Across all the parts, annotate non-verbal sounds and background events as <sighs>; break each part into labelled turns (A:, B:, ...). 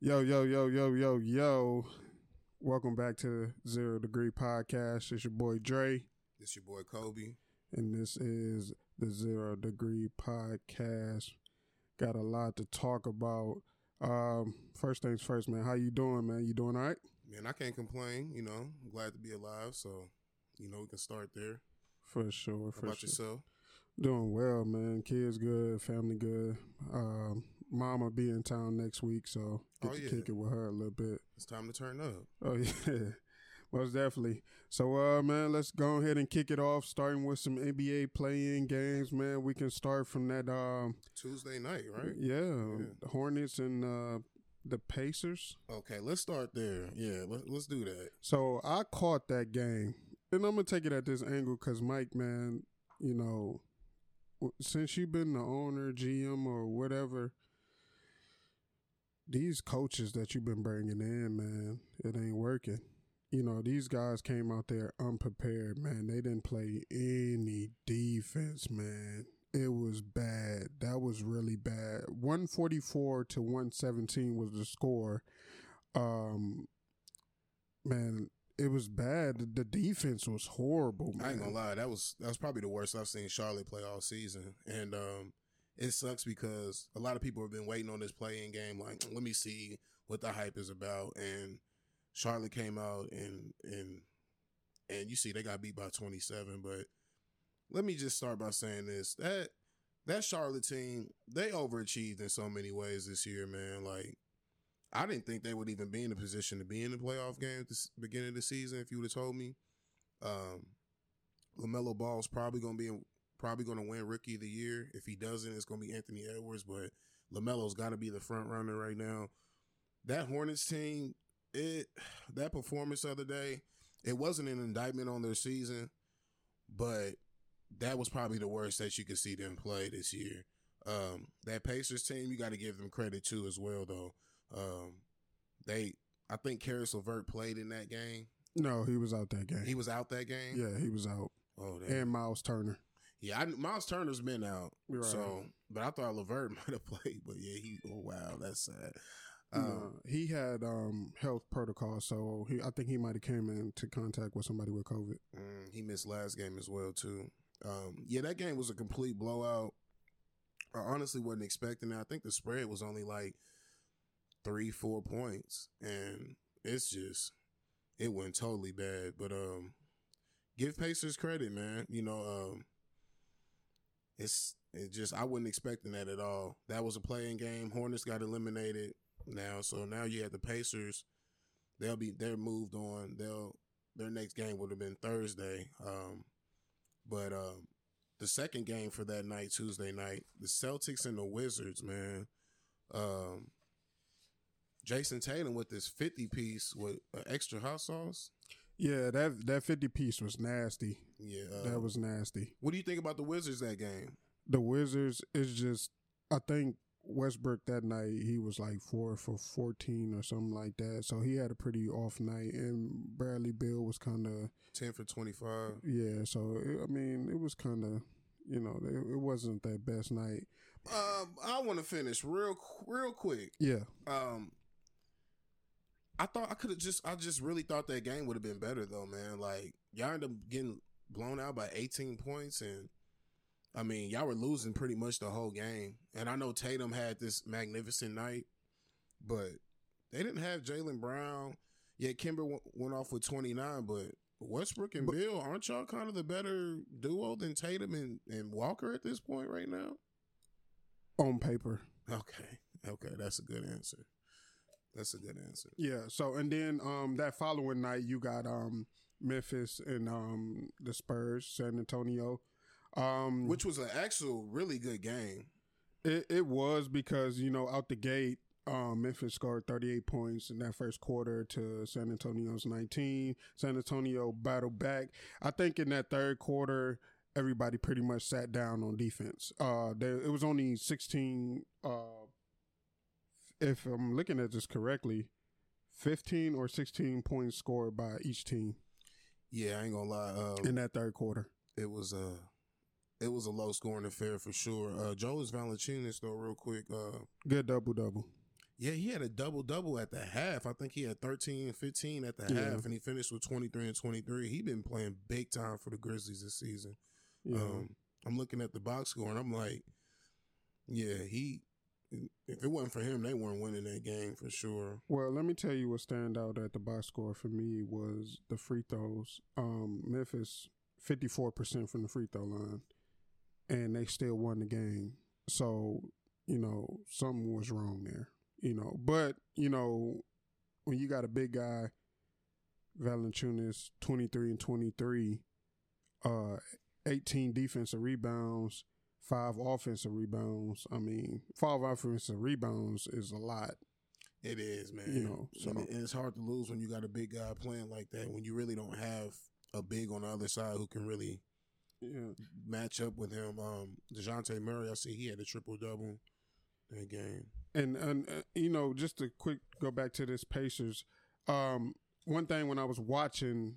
A: Yo, yo, yo, yo, yo, yo. Welcome back to Zero Degree Podcast. It's your boy Dre,
B: It's your boy Kobe.
A: and this is the Zero Degree Podcast. Got a lot to talk about. Um, first things first, man. How you doing, man? You doing all right?
B: Man, I can't complain. You know, I'm glad to be alive. So, you know, we can start there.
A: For sure,
B: How
A: for
B: about
A: sure.
B: yourself?
A: Doing well, man. Kids good, family good. Um, mama be in town next week, so get
B: Oh,
A: to
B: yeah.
A: kick it with her a little bit.
B: It's time to turn up.
A: Oh <laughs> yeah, most definitely. So, uh, man, let's go ahead and kick it off. Starting with some NBA play-in games, man. We can start from that. Um,
B: Tuesday night, right?
A: yeah, the Hornets and uh, the Pacers.
B: Okay, let's start there. Yeah, let, let's do that.
A: So I caught that game, and I'm gonna take it at this angle because Mike, man, you know, since you've been the owner, GM, or whatever, these coaches that you've been bringing in, man, it ain't working. You know, these guys came out there unprepared, man. They didn't play any defense, man. It was bad. That was really bad. 144 to 117 was the score. Um, man, it was bad. The defense was horrible, man.
B: I ain't gonna lie, that was that was probably the worst I've seen Charlotte play all season, and um, it sucks because a lot of people have been waiting on this play-in game. Like, let me see what the hype is about, and Charlotte came out and and and you see they got beat by twenty seven. But let me just start by saying this: that that Charlotte team they overachieved in so many ways this year, man. Like. I didn't think they would even be in a position to be in the playoff game at the beginning of the season. If you would have told me, um, LaMelo Ball's probably gonna be probably gonna win Rookie of the Year. If he doesn't, it's gonna be Anthony Edwards. But LaMelo's got to be the front runner right now. That Hornets team, it that performance the other day, it wasn't an indictment on their season, but that was probably the worst that you could see them play this year. Um, that Pacers team, you got to give them credit too as well, though. Um, they, I think Caris LeVert played in that game.
A: no, he was out that game.
B: He was out that game.
A: yeah, he was out.
B: Oh, damn.
A: And Miles Turner.
B: Yeah, I, Miles Turner's been out,
A: Right.
B: so but I thought LeVert <laughs> might have played. But yeah, he. Oh wow, that's sad. Um,
A: Uh, he had um, health protocol, so he, I think he might have came into contact with somebody with COVID.
B: mm, he missed last game as well too. Um, yeah, that game was a complete blowout. I honestly wasn't expecting that. I think the spread was only like three, four points, and it's just it went totally bad. But um, give Pacers credit, man. You know, um, it's it just I wasn't expecting that at all. That was a play-in game. Hornets got eliminated now, so now you have the Pacers. They'll be they're moved on. They'll their next game would have been Thursday. Um, but um, the second game for that night, Tuesday night, the Celtics and the Wizards, man. Um, Jayson Tatum with this fifty piece with uh, extra hot sauce.
A: Yeah, that that fifty piece was nasty.
B: Yeah, uh,
A: that was nasty.
B: What do you think about the Wizards that game?
A: The Wizards is just. I think Westbrook that night he was like four for fourteen or something like that. So he had a pretty off night, and Bradley Beal was kind of
B: Ten for twenty five.
A: yeah. So it, I mean, it was kind of you know it, it wasn't that best night.
B: Um, I want to finish real real quick.
A: Yeah,
B: Um, I thought I could have just I just really thought that game would have been better though, man. Like y'all ended up getting blown out by 18 points and I mean, y'all were losing pretty much the whole game. And I know Tatum had this magnificent night, but they didn't have Jaylen Brown. Yeah, Kemba w- went off with 29, but Westbrook and Beal, aren't y'all kind of the better duo than Tatum and, and Walker at this point right now?
A: on paper.
B: Okay. Okay, that's a good answer. That's a good answer.
A: Yeah. So and then um that following night you got um Memphis and um the Spurs, San Antonio. Um
B: which was an actual really good game.
A: it, it was because, you know, out the gate, um, Memphis scored 38 points in that first quarter to San Antonio's 19. San Antonio battled back. I think in that third quarter, everybody pretty much sat down on defense. Uh, there, it was only 16, uh, if I'm looking at this correctly, 15 or 16 points scored by each team
B: Yeah, I ain't gonna lie. Um,
A: in that third quarter.
B: it was a it was a low scoring affair for sure. Uh, Jonas Valanciunas though, real quick. Uh,
A: Good double double.
B: Yeah, he had a double double at the half. I think he had 13 and 15 at the
A: Yeah.
B: half, and he finished with 23 and 23. He been playing big time for the Grizzlies this season.
A: Yeah.
B: Um, I'm looking at the box score, and I'm like, yeah, he. If it wasn't for him, they weren't winning that game for sure.
A: Well, let me tell you what stand out at the box score for me was the free throws. Um, Memphis fifty four percent from the free throw line, and they still won the game. So you know something was wrong there. You know, but you know when you got a big guy, Valanciunas twenty three and twenty three, uh, eighteen defensive rebounds. Five offensive rebounds. I mean, five offensive rebounds is a lot.
B: It is, man.
A: You know, so-
B: and, it's hard to lose when you got a big guy playing like that. When you really don't have a big on the other side who can really
A: Yeah.
B: match up with him. Um, Dejounte Murray, I see he had a triple double that game.
A: And and uh, you know, just to quick go back to this Pacers. Um, one thing when I was watching,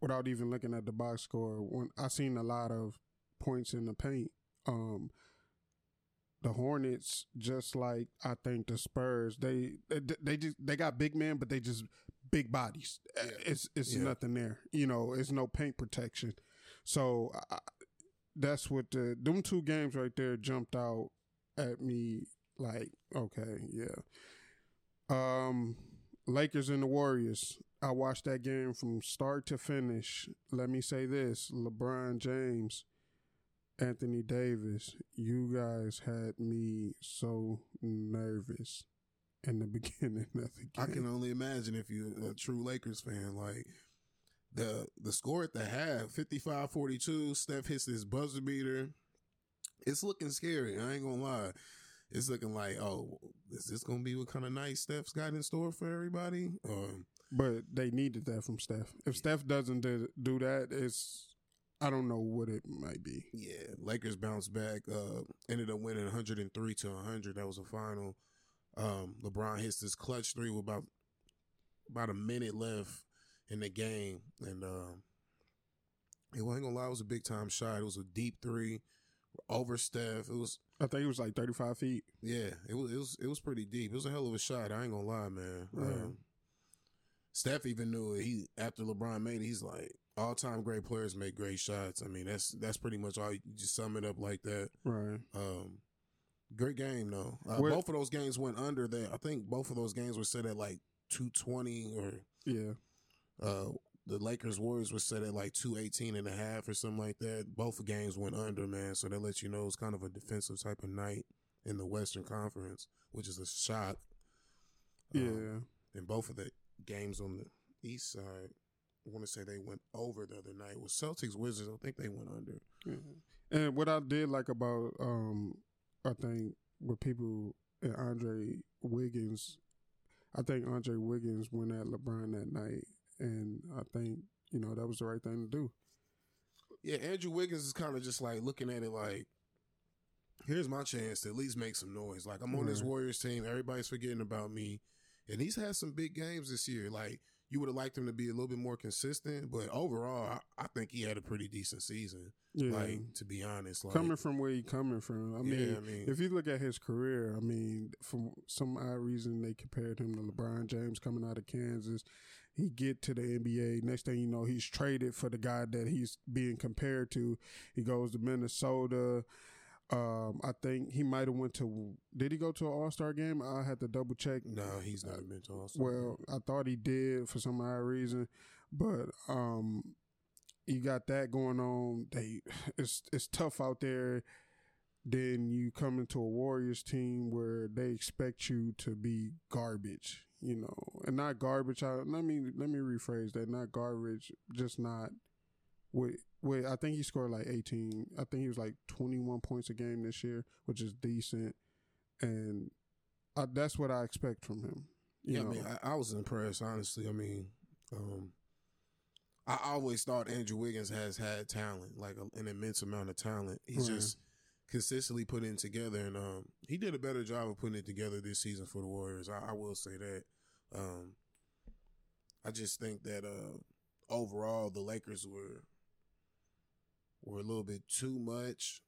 A: without even looking at the box score, when I seen a lot of points in the paint. Um, the Hornets, just like I think the Spurs, they they, they just they got big men, but they just big bodies.
B: Yeah.
A: It's it's
B: Yeah.
A: nothing there. You know, it's no paint protection. So I, that's what the them two games right there jumped out at me like okay yeah um lakers and the warriors i watched that game from start to finish let me say this lebron james anthony davis you guys had me so nervous in the <laughs> beginning of the game
B: I can only imagine if you're a true Lakers fan, like the the score at the half, 55-42, Steph hits this buzzer beater. It's looking scary. I ain't gonna lie. It's looking like, oh, is this gonna be what kind of night Steph's got in store for everybody? Um,
A: but they needed that from steph if steph doesn't do, do that it's i don't know what it might be
B: yeah, Lakers bounced back. Uh, ended up winning 103 to 100. That was the final. Um, LeBron hits this clutch three with about about a minute left in the game, and um, it wasn't gonna lie, it was a big time shot. It was a deep three over Steph. It was
A: i think it was like 35 feet
B: yeah, it was it was it was pretty deep. It was a hell of a shot. I ain't gonna lie, man.
A: Yeah.
B: Um, Steph even knew it. He after LeBron made it, he's like all time great players make great shots. I mean, that's that's pretty much all. You just sum it up like that.
A: right
B: Um, great game though. Uh, both of those games went under that. I think both of those games were set at like two twenty or
A: yeah
B: uh, the Lakers Warriors was set at like 218 and a half or something like that. Both games went under, man. So that lets you know it's kind of a defensive type of night in the Western Conference, which is a shock.
A: yeah
B: Um, and both of the games on the East side, want to say they went over the other night. Was Celtics Wizards? I think they went under.
A: Yeah. And what I did like about um I think with people and Andre Wiggins, I think Andre Wiggins went at LeBron that night and I think, you know, that was the right thing to do.
B: Yeah, Andrew Wiggins is kind of just like looking at it like, here's my chance to at least make some noise. Like I'm on this Warriors team, everybody's forgetting about me, and he's had some big games this year. Like you would have liked him to be a little bit more consistent, but overall, I, I think he had a pretty decent season.
A: Yeah.
B: Like to be honest, like
A: coming from where he coming from. I mean,
B: yeah, I mean,
A: if you look at his career, I mean, for some odd reason they compared him to LeBron James coming out of Kansas. He get to the NBA. Next thing you know, he's traded for the guy that he's being compared to. He goes to Minnesota. Um, I think he might have went to. Did he go to an All Star game? I had to double check.
B: no, he's not a mental. Also.
A: Well, I thought he did for some odd reason, but um, you got that going on. They it's it's tough out there. Then you come into a Warriors team where they expect you to be garbage, you know, and not garbage. I, let me let me rephrase that. Not garbage, just not. Wait, wait. I think he scored like eighteen. I think he was like twenty one points a game this year, which is decent, and I, that's what I expect from him. You
B: yeah,
A: know?
B: I mean, I, I was impressed. Honestly, I mean, um, I always thought Andrew Wiggins has had talent, like a, an immense amount of talent. He's
A: Right.
B: just consistently putting it together, and um, he did a better job of putting it together this season for the Warriors. I, I will say that. Um, I just think that uh, overall the Lakers were were a little bit too much.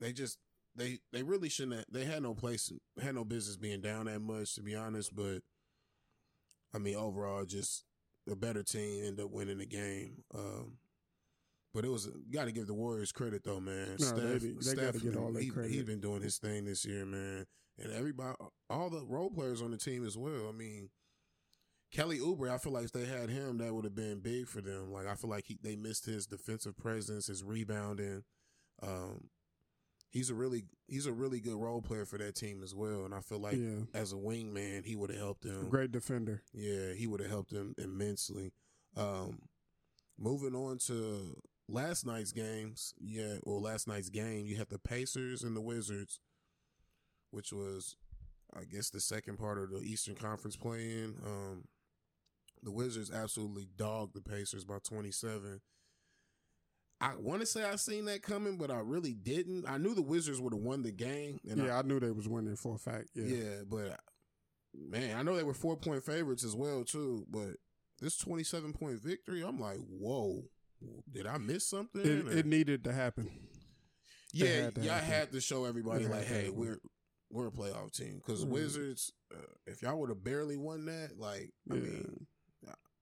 B: They just they they really shouldn't. Have, they had no place, had no business being down that much, to be honest. But I mean, overall, just a better team ended up winning the game. Um, but it was got to give the Warriors credit though, man.
A: No,
B: Steph,
A: they- they
B: Steph,
A: get all that
B: he,
A: credit.
B: He's been doing his thing this year, man, and everybody, all the role players on the team as well. I mean, Kelly Oubre, I feel like if they had him, that would have been big for them. Like I feel like he, they missed his defensive presence, his rebounding. Um, he's a really he's a really good role player for that team as well, and I feel like
A: yeah,
B: as a wingman, he would have helped them.
A: great defender.
B: Yeah, he would have helped them immensely. Um, moving on to last night's games, yeah, or last night's game, you had the Pacers and the Wizards, which was, I guess, the second part of the Eastern Conference playing. Um, the Wizards absolutely dogged the Pacers by twenty seven. I want to say I seen that coming, but I really didn't. I knew the Wizards would have won the game, and I,
A: yeah, I, knew they was winning for a fact. Yeah,
B: yeah, but man, I know they were four point favorites as well too. But this twenty seven point victory, I'm like, whoa, did I miss something?
A: it, it needed to happen.
B: yeah,
A: had to
B: y'all
A: happen.
B: had to show everybody like, hey, we're we're a playoff team because
A: Mhm.
B: Wizards. Uh, if y'all would have barely won that, like, I
A: Yeah.
B: mean,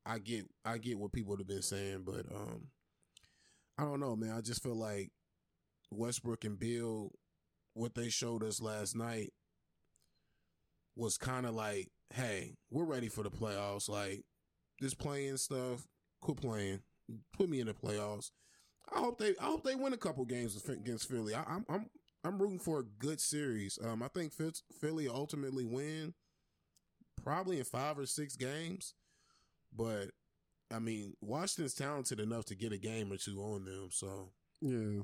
B: I get I get what people have been saying, but um, I don't know, man. I just feel like Westbrook and Beal, what they showed us last night, was kind of like, hey, we're ready for the playoffs. Like this playing stuff, quit playing, put me in the playoffs. I hope they I hope they win a couple games against Philly. I, I'm I'm I'm rooting for a good series. Um, I think Philly ultimately win, probably in five or six games. But I mean, Washington's talented enough to get a game or two on them. So
A: Yeah,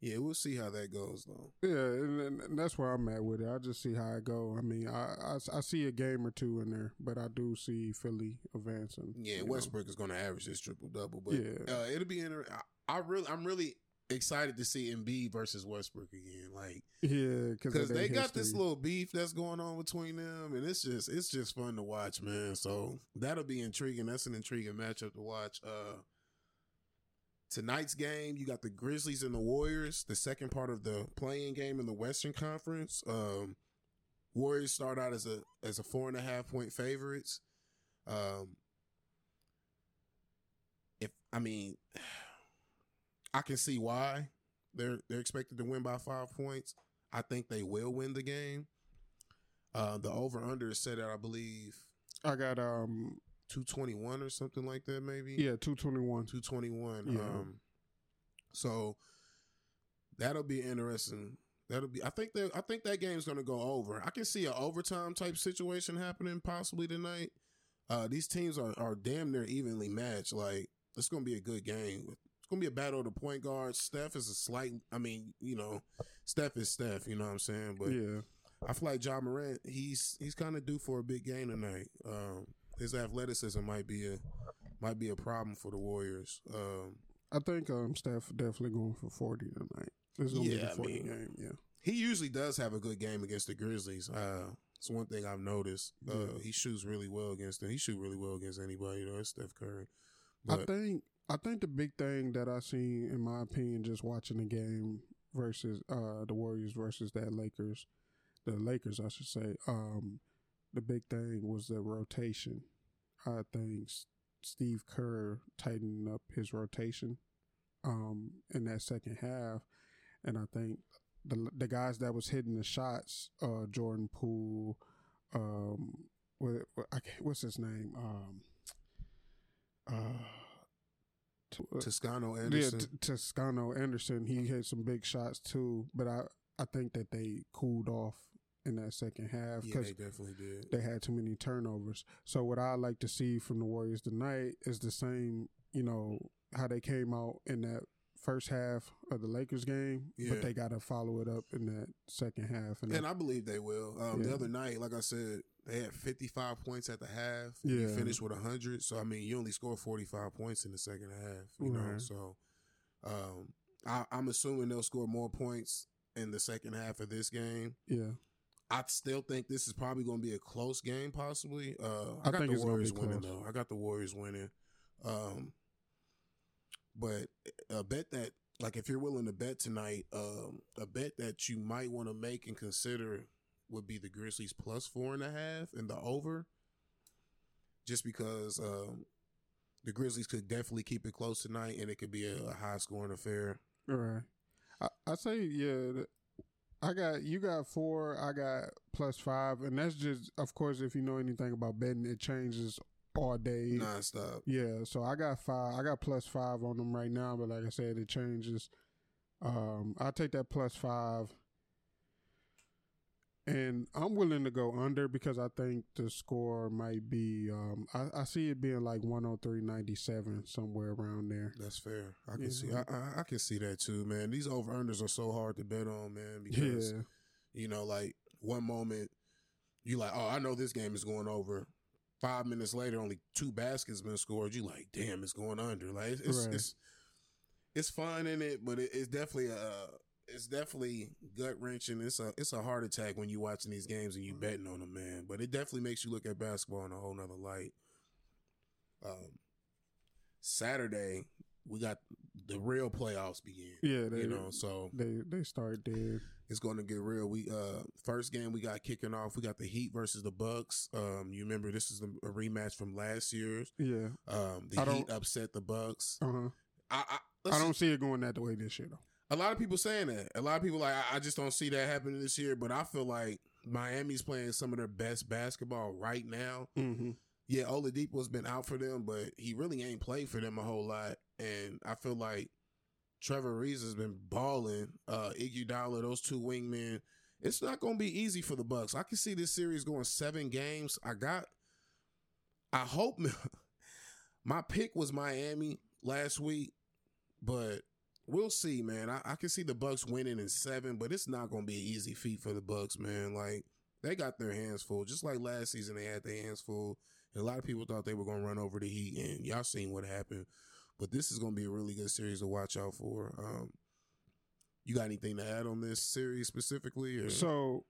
B: yeah, we'll see how that goes though.
A: yeah, and, and- that's where I'm at with it. I just see how it go. I mean, I, I I see a game or two in there, but I do see Philly advancing.
B: Yeah,
A: you know.
B: Westbrook is going to average this triple double, but
A: Yeah.
B: uh, it'll be interesting. I really, I'm really excited to see Embiid versus Westbrook again. Like
A: Yeah,
B: because they got this little beef that's going on between them, and it's just it's just fun to watch, man. So that'll be intriguing. That's an intriguing matchup to watch. Uh Tonight's game, you got the Grizzlies and the Warriors, the second part of the play-in game in the Western Conference. Um Warriors start out as a as a four and a half point favorites. Um if I mean I can see why they're they're expected to win by five points. I think they will win the game. Uh, the over under is set at I believe
A: I got um
B: two twenty one or something like that, maybe.
A: yeah two twenty one.
B: two twenty one.
A: Yeah.
B: Um, so that'll be interesting. That'll be. I think that I think that game's gonna go over. I can see an overtime type situation happening possibly tonight. Uh, these teams are are damn near evenly matched. Like it's gonna be a good game. It's gonna be a battle of the point guards. Steph is a slight. I mean, you know, Steph is Steph. You know what I'm saying? But
A: yeah,
B: I feel like Ja Morant, he's he's kind of due for a big game tonight. Um, his athleticism might be a might be a problem for the Warriors. Um,
A: I think um Steph definitely going for forty tonight. It's gonna be
B: Yeah,
A: the
B: I mean-
A: game. Yeah,
B: he usually does have a good game against the Grizzlies. Uh, it's one thing I've noticed. Uh,
A: Yeah.
B: He shoots really well against them. He shoot really well against anybody. though. It's Steph Curry.
A: I think I think the big thing that I seen in my opinion, just watching the game versus uh the Warriors versus that Lakers, the Lakers I should say. Um, the big thing was the rotation. I think Steve Kerr tightened up his rotation, um, in that second half, and I think the the guys that was hitting the shots, uh, Jordan Poole, um, what, what what's his name, um, uh. Uh,
B: Toscano
A: yeah,
B: Anderson.
A: T- Toscano Anderson, he had some big shots too, but I I think that they cooled off in that second half
B: yeah, they definitely did.
A: they had too many turnovers. So what I like to see from the Warriors tonight is the same, you know, how they came out in that first half of the Lakers game,
B: Yeah.
A: but they got to follow it up in that second half. And,
B: And I believe they will. Um, The other night, like I said, they had 55 points at the half. and You
A: Yeah.
B: finished with 100. So, I mean, you only scored 45 points in the second half, you know? So, um, I, I'm assuming they'll score more points in the second half of this game.
A: yeah,
B: I still think this is probably going to be a close game, possibly. Uh, I,
A: I
B: got
A: think
B: the Warriors winning, though. I got the Warriors winning. Um, but uh, bet that like if you're willing to bet tonight, um, a bet that you might want to make and consider would be the Grizzlies plus four and a half and the over. Just because um, the Grizzlies could definitely keep it close tonight, and it could be a, a high scoring affair.
A: All right. I, I say yeah. I got you got four. I got plus five, and that's just of course if you know anything about betting, it changes all day
B: nonstop.
A: Yeah, so I got five. I got plus five on them right now, but like I said, it changes. Um, I'll take that plus five. And I'm willing to go under because I think the score might be. Um, I, I see it being like 103.97 somewhere around there.
B: That's fair. I can
A: Yeah.
B: see. I, I, I can see that too, man. These over unders are so hard to bet on, man. Because
A: Yeah,
B: you know, like one moment you like, oh, I know this game is going over. Five minutes later, only two baskets been scored. You like, damn, it's going under. Like it's it's
A: Right.
B: it's, it's fun in it, but it, it's definitely a it's definitely gut wrenching. It's a it's a heart attack when you're watching these games and you betting on them, man. But it definitely makes you look at basketball in a whole nother light. Um, Saturday we got the real playoffs begin.
A: yeah. They,
B: you know, so
A: they they start dead. <laughs>
B: it's going to get real. We uh first game we got kicking off. We got the Heat versus the Bucks. Um, you remember this is a rematch from last year's.
A: Yeah.
B: Um, the Heat upset the Bucks.
A: Uh huh.
B: I I,
A: I don't see it going that way this year though.
B: A lot of people saying that. A lot of people like I, I just don't see that happening this year. But I feel like Miami's playing some of their best basketball right now.
A: Mm-hmm.
B: Yeah, Oladipo's been out for them, but he really ain't played for them a whole lot. And I feel like Trevor Reeves has been balling. Uh, Iguodala, those two wingmen. It's not going to be easy for the Bucks. I can see this series going seven games. I got. I hope <laughs> my pick was Miami last week, but we'll see, man. I, I can see the Bucks winning in seven, but it's not going to be an easy feat for the Bucks, man. Like they got their hands full, just like last season they had their hands full. And a lot of people thought they were going to run over the Heat, and y'all seen what happened. But this is going to be a really good series to watch out for. Um, you got anything to add on this series specifically? Or?
A: So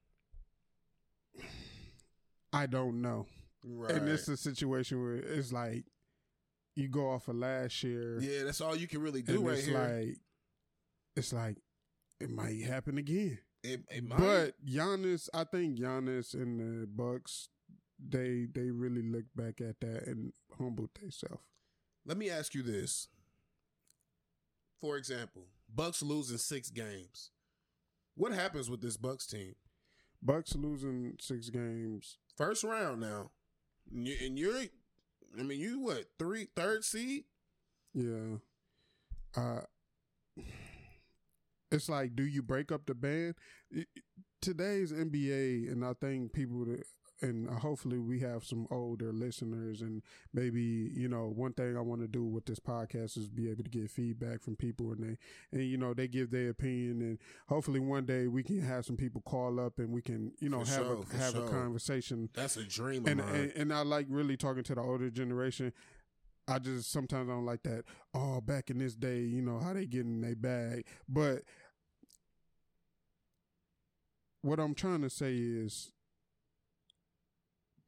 A: I don't know.
B: right.
A: And this is a situation where it's like you go off of last year.
B: yeah, that's all you can really do right
A: it's
B: here.
A: like it's like it might happen again.
B: it, it might.
A: But Giannis, I think Giannis and the Bucks, they they really look back at that and humbled themselves.
B: Let me ask you this. For example, Bucks losing six games. What happens with this Bucks team?
A: Bucks losing six games.
B: First round now, and you're, I mean, you what three third seed?
A: Yeah. Uh it's like do you break up the band? Today's NBA and I think people and hopefully we have some older listeners and maybe you know one thing I want to do with this podcast is be able to get feedback from people and they and you know they give their opinion and hopefully one day we can have some people call up and we can you know
B: For
A: have
B: sure,
A: a have
B: sure.
A: a conversation
B: That's a dream of
A: and, and and I like really talking to the older generation. I just sometimes I don't like that. Oh, back in this day, you know how they get in their bag. But what I'm trying to say is,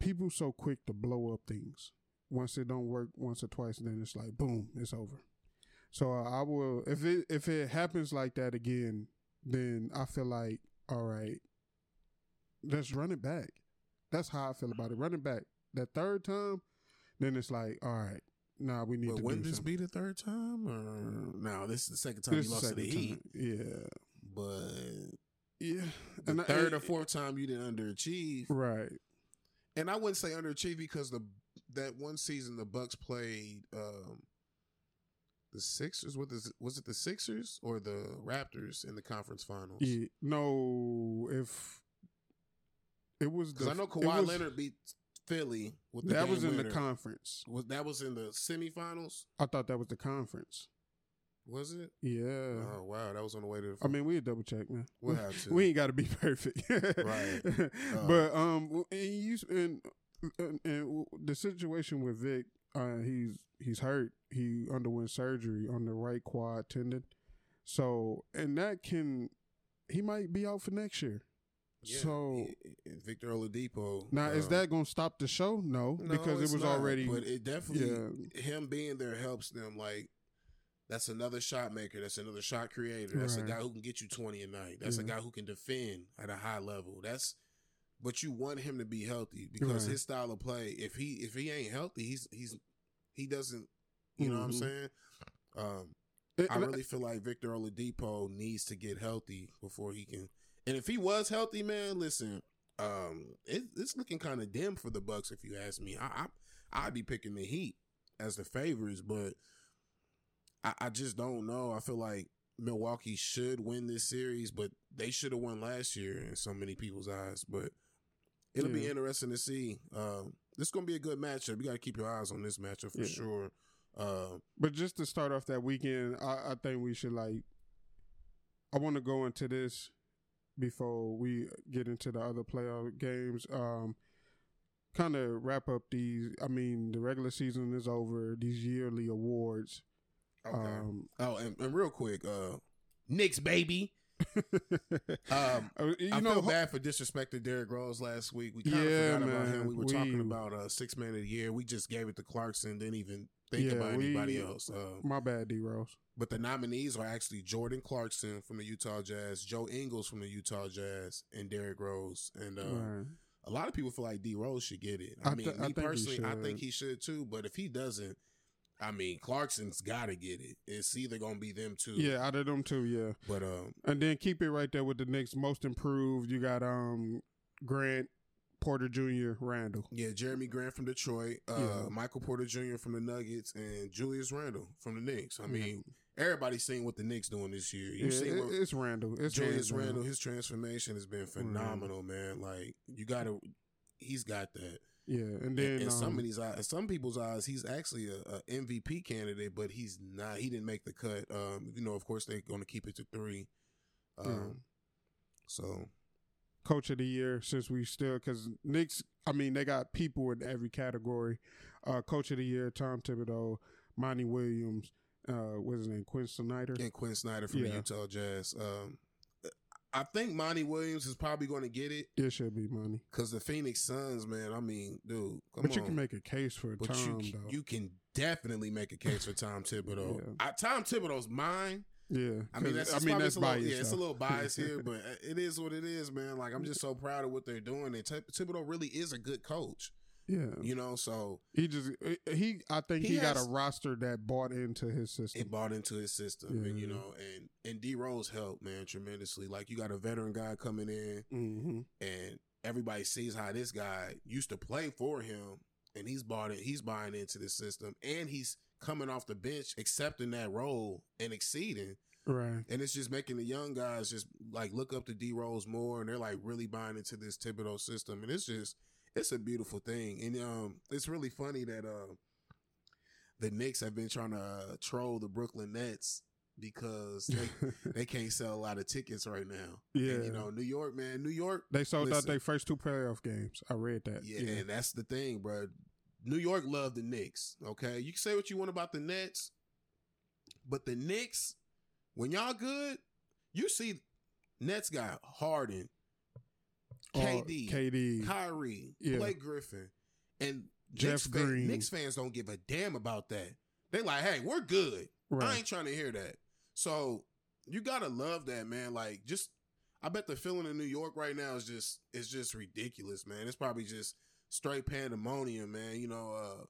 A: people so quick to blow up things. Once it don't work once or twice, then it's like boom, it's over. So uh, I will if it if it happens like that again, then I feel like all right, let's run it back. That's how I feel about it. Run it back. That third time, then it's like, all right, nah, we need
B: but
A: to
B: wouldn't this
A: something.
B: be the third time? Or no, this is the second time
A: This
B: you lost to the
A: second
B: Heat.
A: Yeah,
B: But
A: yeah.
B: the
A: And I-
B: third or fourth time you didn't underachieve.
A: Right.
B: And I wouldn't say underachieve because the that one season the Bucks played um the Sixers. What is it? Was it the Sixers or the Raptors in the conference finals?
A: Yeah. No, if it was
B: Because I know Kawhi
A: was-
B: Leonard beat Philly with the
A: that was in the conference.
B: was that was in the semifinals?
A: I thought that was the conference.
B: Was it?
A: Yeah.
B: Oh wow, that was on the way to. The
A: I mean, we had double check, man.
B: We'll have <laughs> to.
A: We ain't got to be perfect, <laughs>
B: Right. Uh,
A: but um, and you and, and, and the situation with Vic, uh, he's he's hurt. He underwent surgery on the right quad tendon, so and that can he might be out for next year.
B: yeah,
A: so-
B: Victor Oladipo.
A: Now, is
B: um,
A: that going to stop the show? No,
B: no,
A: because it was
B: not,
A: already.
B: But it definitely
A: yeah,
B: him being there helps them. Like That's another shot maker. That's another shot creator. That's
A: Right.
B: a guy who can get you 20 a night. That's a guy who can defend at a high level. That's but you want him to be healthy because
A: Right.
B: his style of play, if he if he ain't healthy, he's he's he doesn't you know what I'm
A: Mhm.
B: saying? Um I really feel like Victor Oladipo needs to get healthy before he can. And if he was healthy, man, listen, um, it, it's looking kind of dim for the Bucks. If you ask me, I, I I'd be picking the Heat as the favorites, but I, I just don't know. I feel like Milwaukee should win this series, but they should have won last year in so many people's eyes. But it'll be interesting to see. Um, this is gonna be a good matchup. You got to keep your eyes on this matchup for
A: Yeah.
B: sure. Uh,
A: But just to start off that weekend, I, I think we should like. I want to go into this before we get into the other playoff games. Um, kind of wrap up these. I mean, the regular season is over. These yearly awards.
B: Okay.
A: Um,
B: Oh, and, and real quick, uh, Knicks baby. <laughs> Um,
A: you
B: I
A: know,
B: feel bad for disrespecting Derrick Rose last week. We kind of
A: Yeah,
B: forgot about him. We were
A: We-
B: talking about uh, six man of the year. We just gave it to Clarkson. Didn't even think
A: Yeah,
B: about anybody
A: we-
B: else. Uh,
A: my bad, D Rose.
B: but the nominees are actually Jordan Clarkson from the Utah Jazz, Joe Ingles from the Utah Jazz, and Derrick Rose. And uh,
A: Right.
B: a lot of people feel like D Rose should get it. I,
A: I
B: mean,
A: th-
B: me
A: he
B: personally, I think he should too. But if he doesn't, I mean, Clarkson's got to get it. It's either gonna be them two.
A: Yeah, out of them two, yeah.
B: But um,
A: And then keep it right there with the Knicks most improved. You got um Grant Porter Jr. Randle.
B: Yeah, Jerami Grant from Detroit, uh,
A: Yeah.
B: Michael Porter Jr. from the Nuggets, and Julius Randle from the Knicks. I
A: Yeah.
B: mean, everybody's seen what the Knicks doing this year. You
A: Yeah,
B: see
A: it-
B: what
A: it's Randle. It's
B: Julius
A: Randall.
B: Randle, his transformation has been phenomenal, man. Like you got to, he's got that.
A: Yeah, and then
B: in some
A: um,
B: of these eyes, in some people's eyes, he's actually a, a MVP candidate, but he's not. He didn't make the cut. Um, you know, of course, they're going to keep it to three. Um,
A: Yeah.
B: so
A: coach of the year since we still because Knicks. I mean, they got people in every category. Uh, coach of the year, Tom Thibodeau, Monty Williams. Uh, what's his name? Quin Snyder.
B: and Quin Snyder from the
A: Yeah.
B: Utah Jazz. Um, I think Monty Williams is probably going to get it.
A: It should be Monty,
B: Cause the Phoenix Suns, man, I mean, dude, come
A: but
B: on.
A: you can make a case for
B: but
A: Tom
B: you,
A: though.
B: you can definitely make a case for Tom <laughs> Thibodeau.
A: Yeah.
B: I, Tom Thibodeau's mine.
A: yeah,
B: I mean that's,
A: I
B: it's
A: mean that's
B: a little,
A: biased.
B: yeah, it's a little <laughs> bias here, but it is what it is, man. Like I'm just so proud of what they're doing. And Thib- Thibodeau really is a good coach,
A: yeah,
B: you know. So
A: he just he. I think
B: He
A: he, got a roster that bought into his system.
B: it bought into his system, and you know, and and D Rose helped, man, tremendously. Like you got a veteran guy coming in,
A: hmm
B: and everybody sees how this guy used to play for him, and he's bought it. He's buying into the system, and he's coming off the bench, accepting that role and exceeding.
A: Right.
B: And it's just making the young guys just like look up to D Rose more, and they're like really buying into this Thibodeau system, and it's just it's a beautiful thing. And um, it's really funny that uh, the Knicks have been trying to uh, troll the Brooklyn Nets because they <laughs> they can't sell a lot of tickets right now.
A: yeah.
B: And, you know, New York, man, New York.
A: they sold out their first two playoff games. I read that.
B: Yeah, and that's the thing, bro. New York love the Knicks. Okay, you can say what you want about the Nets, but the Knicks, when y'all good, you see Nets got Harden, KD,
A: KD.
B: Kyrie,
A: Yeah.
B: Blake Griffin, and
A: Jeff
B: Knicks, fan- Knicks fans don't give a damn about that. They like, hey, we're good. I ain't trying to hear that. So you gotta love that, man. Like, just I bet the feeling in New York right now is just it's just ridiculous, man. It's probably just straight pandemonium, man. You know, uh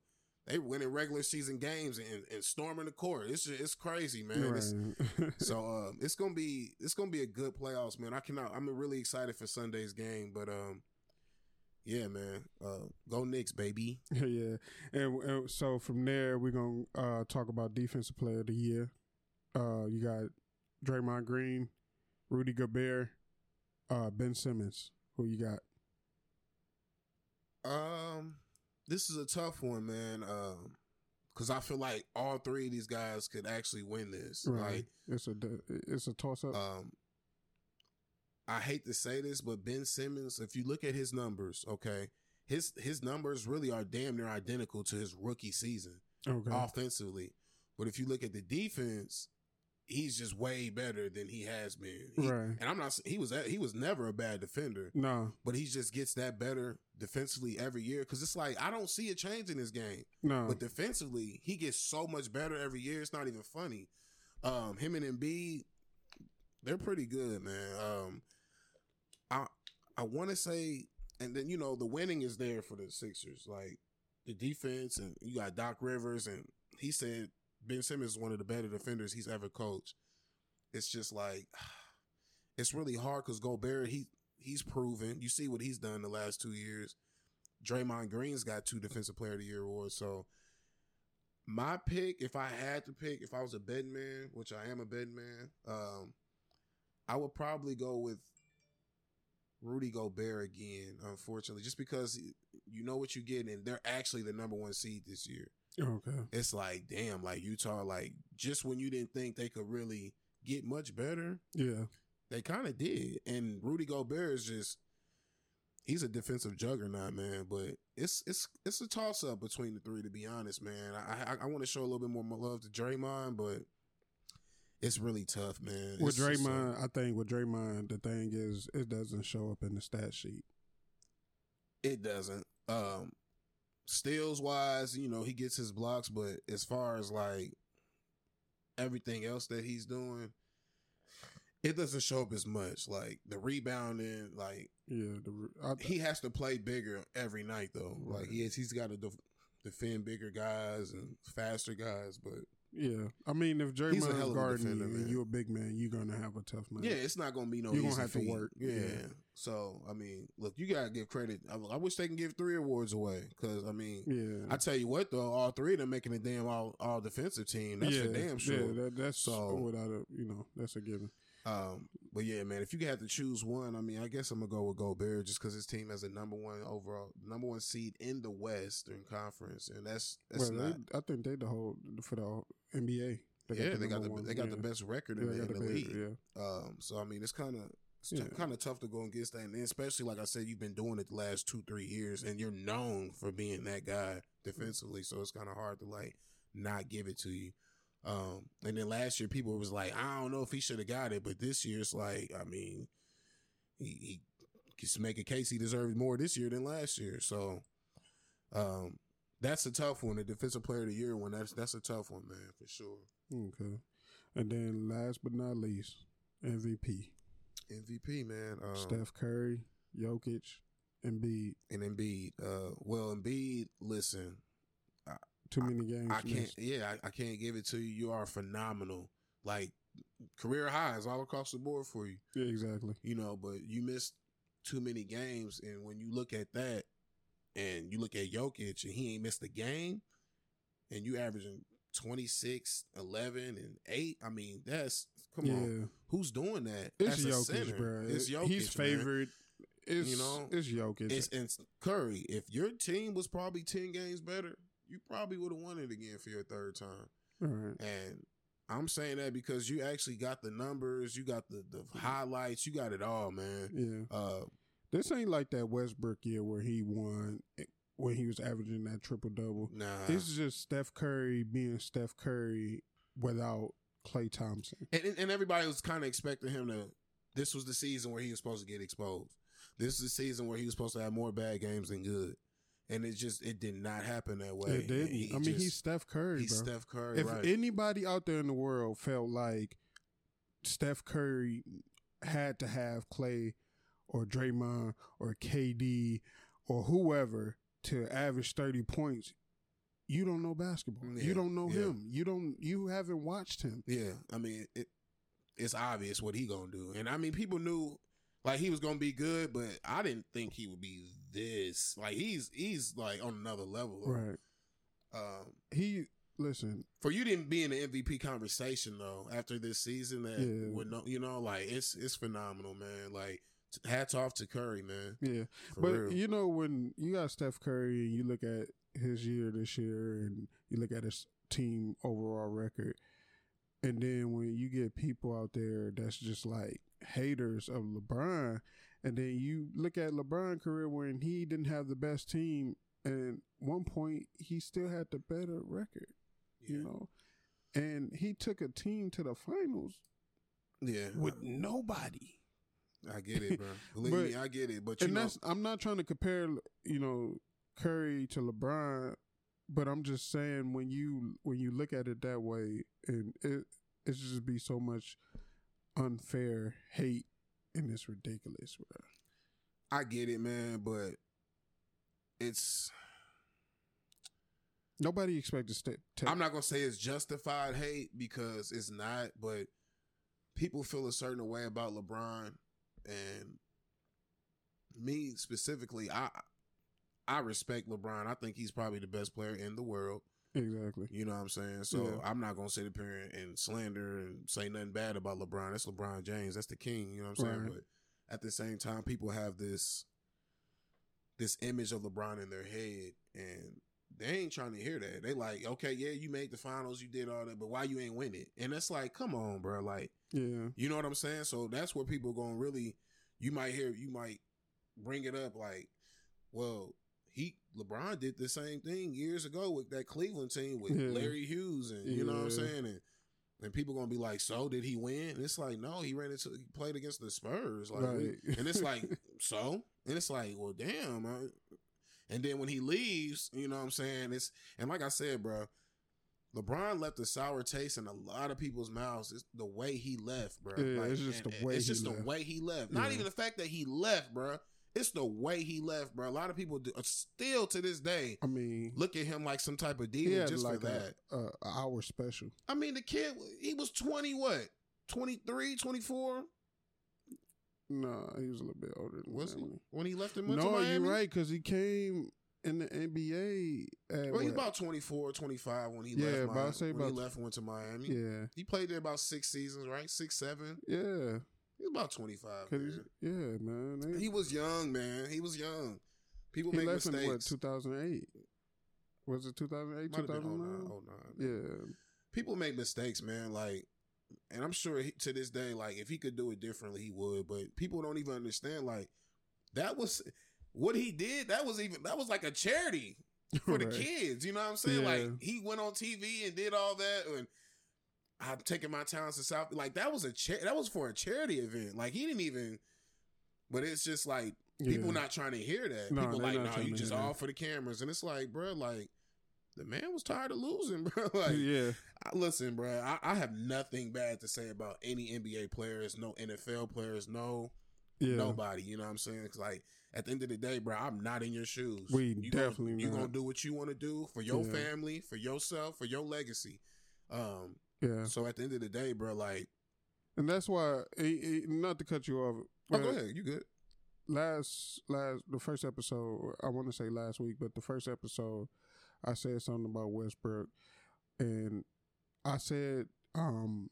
B: they winning regular season games and, and storming the court. It's just, it's crazy, man. It's- so <laughs> um, it's gonna be it's gonna be a good playoffs, man. I cannot. I'm really excited for Sunday's game, but um, yeah, man. Uh, go Knicks, baby. <laughs>
A: yeah, and, and so from there we're gonna uh, talk about defensive player of the year. Uh, you got Draymond Green, Rudy Gobert, uh, Ben Simmons. Who you got?
B: Um, this is a tough one, man. Um, because I feel like all three of these guys could actually win this.
A: Right. It's a it's a toss up.
B: Um, I hate to say this, but Ben Simmons, if you look at his numbers, okay, his his numbers really are damn near identical to his rookie season.
A: okay.
B: offensively. But if you look at the defense, he's just way better than he has been. He-
A: right.
B: And I'm not. He was. He was never a bad defender,
A: No.
B: but he just gets that better defensively every year. Because it's like I don't see a change in his game.
A: No.
B: But defensively, he gets so much better every year. It's not even funny. Um, him and Embiid, they're pretty good, man. Um, I I want to say, and then you know the winning is there for the Sixers, like the defense, and you got Doc Rivers, and he said Ben Simmons is one of the better defenders he's ever coached. It's just like <sighs> it's really hard because Gobert he he's proven. You see what he's done the last two years. Draymond Green's got two Defensive Player of the Year awards, so my pick, if I had to pick, if I was a bed man, which I am a bed man, um, I would probably go with Rudy Gobert again, unfortunately, just because you know what you get, and they're actually the number one seed this year.
A: Okay.
B: It's like, damn, like Utah, like just when you didn't think they could really get much better,
A: Yeah.
B: they kind of did. And Rudy Gobert is just he's a defensive juggernaut, man. But it's it's it's a toss up between the three, to be honest, man. I I, I want to show a little bit more love to Draymond, but it's really tough, man.
A: With
B: It's uh,
A: Draymond, I think with Draymond, the thing is, it doesn't show up in the stat sheet.
B: it doesn't. Um, steals wise, you know, he gets his blocks, but as far as like everything else that he's doing, it doesn't show up as much. Like the rebounding, like
A: Yeah. The, I,
B: he has to play bigger every night though. Like
A: Right.
B: he is, he's got to def- defend bigger guys and faster guys. But
A: yeah. I mean, if
B: He's a hell
A: Draymond's
B: of a
A: guarding you
B: man.
A: and you're a big man, you're gonna have a tough night.
B: yeah, it's not gonna be no.
A: You're gonna
B: easy
A: have to
B: feat.
A: work.
B: Yeah.
A: Yeah.
B: So I mean, look, you gotta give credit. I, I wish they can give three awards away because I mean,
A: Yeah.
B: I tell you what though, all three of them making a damn all all defensive team. That's for damn sure.
A: Yeah, that, that's
B: So-
A: without a you know that's a given.
B: Um, but yeah, man, if you had to choose one, I mean, I guess I'm gonna go with Gobert just because his team has a number one overall, number one seed in the Western Conference, and that's that's
A: well,
B: not.
A: they, I think they the whole for the NBA.
B: yeah, they got the
A: one.
B: they got the best record
A: Yeah,
B: in,
A: they
B: the, in the league.
A: Yeah.
B: Um, so I mean, it's kind of it's
A: Yeah.
B: kind of tough to go against that, and especially like I said, you've been doing it the last two three years, and you're known for being that guy defensively. So it's kind of hard to like not give it to you. Um, and then last year, people was like, I don't know if he should have got it, but this year it's like, I mean, he, he can make a case he deserves more this year than last year. So, um, that's a tough one. The defensive player of the year one. That's that's a tough one, man, for sure.
A: Okay. And then last but not least, MVP.
B: MVP, man. Um,
A: Steph Curry, Jokic, Embiid.
B: and Embiid. Uh, well, Embiid, listen,
A: Too many games.
B: I can't. Yeah, I, I can't give it to you. You are phenomenal. Like career highs all across the board for you.
A: Yeah, exactly.
B: You know, but you missed too many games, and when you look at that, and you look at Jokic, and he ain't missed a game, and you averaging 26, 11, and eight. I mean, that's come
A: yeah.
B: on. Who's doing that?
A: It's
B: a
A: Jokic, bro.
B: It's Jokic.
A: He's favorite. It's,
B: You know,
A: it's Jokic.
B: It's, it's Curry. If your team was probably 10 games better, you probably would have won it again for your third time.
A: Right.
B: And I'm saying that because you actually got the numbers, you got the, the highlights, you got it all, man.
A: Yeah.
B: Uh,
A: This ain't like that Westbrook year where he won, when he was averaging that triple double.
B: nah.
A: This is just Steph Curry being Steph Curry without Klay Thompson.
B: and, and- and everybody was kind of expecting him to. This was the season where he was supposed to get exposed. This is the season where he was supposed to have more bad games than good, and it just it did not happen that way.
A: It didn't.
B: He
A: I mean,
B: just-
A: he's Steph Curry,
B: he's
A: bro.
B: Steph Curry,
A: if
B: right?
A: anybody out there in the world felt like Steph Curry had to have Klay or Draymond or KD or whoever to average 30 points, you don't know basketball.
B: Yeah,
A: you don't know
B: yeah.
A: him. You don't you haven't watched him.
B: Yeah, I mean, it, it's obvious what he gonna do, and I mean, people knew like he was gonna be good, but I didn't think he would be this. Like he's he's like on another level.
A: Right.
B: Um,
A: He listen,
B: for you didn't be in the MVP conversation though after this season, that
A: Yeah.
B: would know, you know, like it's it's phenomenal, man. Like hats off to Curry, man.
A: yeah.
B: For
A: but
B: real.
A: you know when you got Steph Curry and you look at his year this year and you look at his team overall record, and then when you get people out there that's just like haters of LeBron, and then you look at LeBron career when he didn't have the best team, and one point he still had the better record, you know, and he took a team to the finals
B: yeah,
A: with nobody.
B: I get it, bro. <laughs> Believe
A: But-
B: me, I get it. But you
A: and
B: know,
A: that's I'm not trying to compare, you know, Curry to LeBron, but I'm just saying when you when you look at it that way, and it it just be so much unfair hate, and it's ridiculous, bro.
B: I get it, man, but it's
A: Nobody expected to. to
B: I'm not gonna say it's justified hate because it's not, but people feel a certain way about LeBron, and me specifically, I I respect LeBron. I think he's probably the best player in the world.
A: Exactly.
B: You know what I'm saying? So
A: Yeah.
B: I'm not gonna sit up here and slander and say nothing bad about LeBron. That's LeBron James. That's the king. You know what I'm saying?
A: Right.
B: But at the same time, people have this this image of LeBron in their head, and they ain't trying to hear that. They like, okay, yeah, you made the finals, you did all that, but why you ain't win it? And it's like, come on, bro. Like,
A: Yeah.
B: you know what I'm saying? So that's where people going to really, you might hear, you might bring it up like, well, he LeBron did the same thing years ago with that Cleveland team with
A: Yeah.
B: Larry Hughes, and you know what I'm saying? And and people gonna be like, so did he win? And it's like, no, he ran into, he played against the Spurs, like,
A: Right.
B: and it's like, <laughs> so, and it's like, well, damn. I, and then when he leaves, you know what I'm saying? It's and like I said, bro, LeBron left a sour taste in a lot of people's mouths. It's the way he left, bro.
A: Yeah,
B: Like,
A: it's just
B: and-
A: the way
B: It's
A: he
B: just the
A: left.
B: way he left. Not even the fact that he left, bro. It's the way he left, bro. A lot of people do, still to this day
A: I mean,
B: look at him like some type of
A: had
B: just
A: like
B: for that.
A: a, a, a hour special.
B: I mean, the kid, he was 20, what? 23, 24?
A: No, he was a little bit older than
B: Was he? When he left went
A: No,
B: Miami?
A: you're right because he came in the NBA. At
B: Well, he's about 24, 25 when he
A: Yeah,
B: left.
A: about-
B: Miami,
A: say
B: when he left and went to Miami.
A: yeah,
B: He played there about six seasons, right? Six, seven.
A: yeah.
B: He's about 25. Man.
A: yeah, man. They-
B: He was young, man. He was young. People
A: he
B: make
A: left in what
B: mistakes.
A: 2008. Was it 2008,
B: Might have been
A: 2009?
B: 09, 09.
A: Yeah,
B: People make mistakes, man. Like, and I'm sure he, to this day, like, if he could do it differently, he would. But people don't even understand. Like, that was what he did. That was even that was like a charity <laughs> for the kids. You know what I'm saying?
A: Yeah.
B: Like, he went on TV and did all that, and I'm taking my talents to South. Like, that was a cha- that was for a charity event. Like, he didn't even. But it's just like people
A: Yeah.
B: not trying to hear that.
A: No,
B: people like, no, you just all
A: that.
B: for the cameras, and it's like, bro, like the man was tired of losing, <laughs> bro. <laughs> like,
A: yeah,
B: I- listen, bro, I, I have nothing bad to say about any NBA players, no NFL players, no
A: yeah.
B: nobody. You know what I'm saying? It's like at the end of the day, bro, I'm not in your shoes.
A: We
B: you
A: definitely
B: gonna, you gonna do what you want to do for your
A: Yeah.
B: family, for yourself, for your legacy. Um,
A: yeah.
B: so at the end of the day, bro, like,
A: And that's why, not to cut you off.
B: oh, go ahead, you good?
A: Last, last, the first episode, I want to say last week, but the first episode, I said something about Westbrook, and I said, um,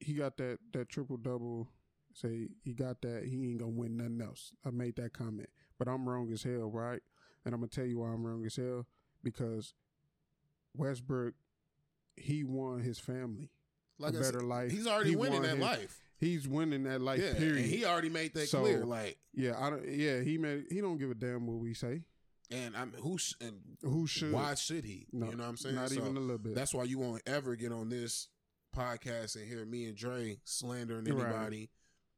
A: he got that that triple double. Say he got that, he ain't gonna win nothing else. I made that comment, but I'm wrong as hell, right? And I'm gonna tell you why I'm wrong as hell because Westbrook, he won his family
B: Like
A: a better
B: said,
A: life.
B: he's already
A: He
B: winning that
A: his-
B: life.
A: He's winning that life.
B: yeah,
A: period.
B: and he already made that
A: So-
B: clear. Like,
A: yeah, I don't. Yeah, he made. He don't give a damn what we say.
B: and I'm who sh- and
A: Who should?
B: why should he?
A: No,
B: you know what I'm saying?
A: Not
B: So,
A: even a little bit.
B: That's why you won't ever get on this podcast and hear me and Dre slandering
A: Right.
B: anybody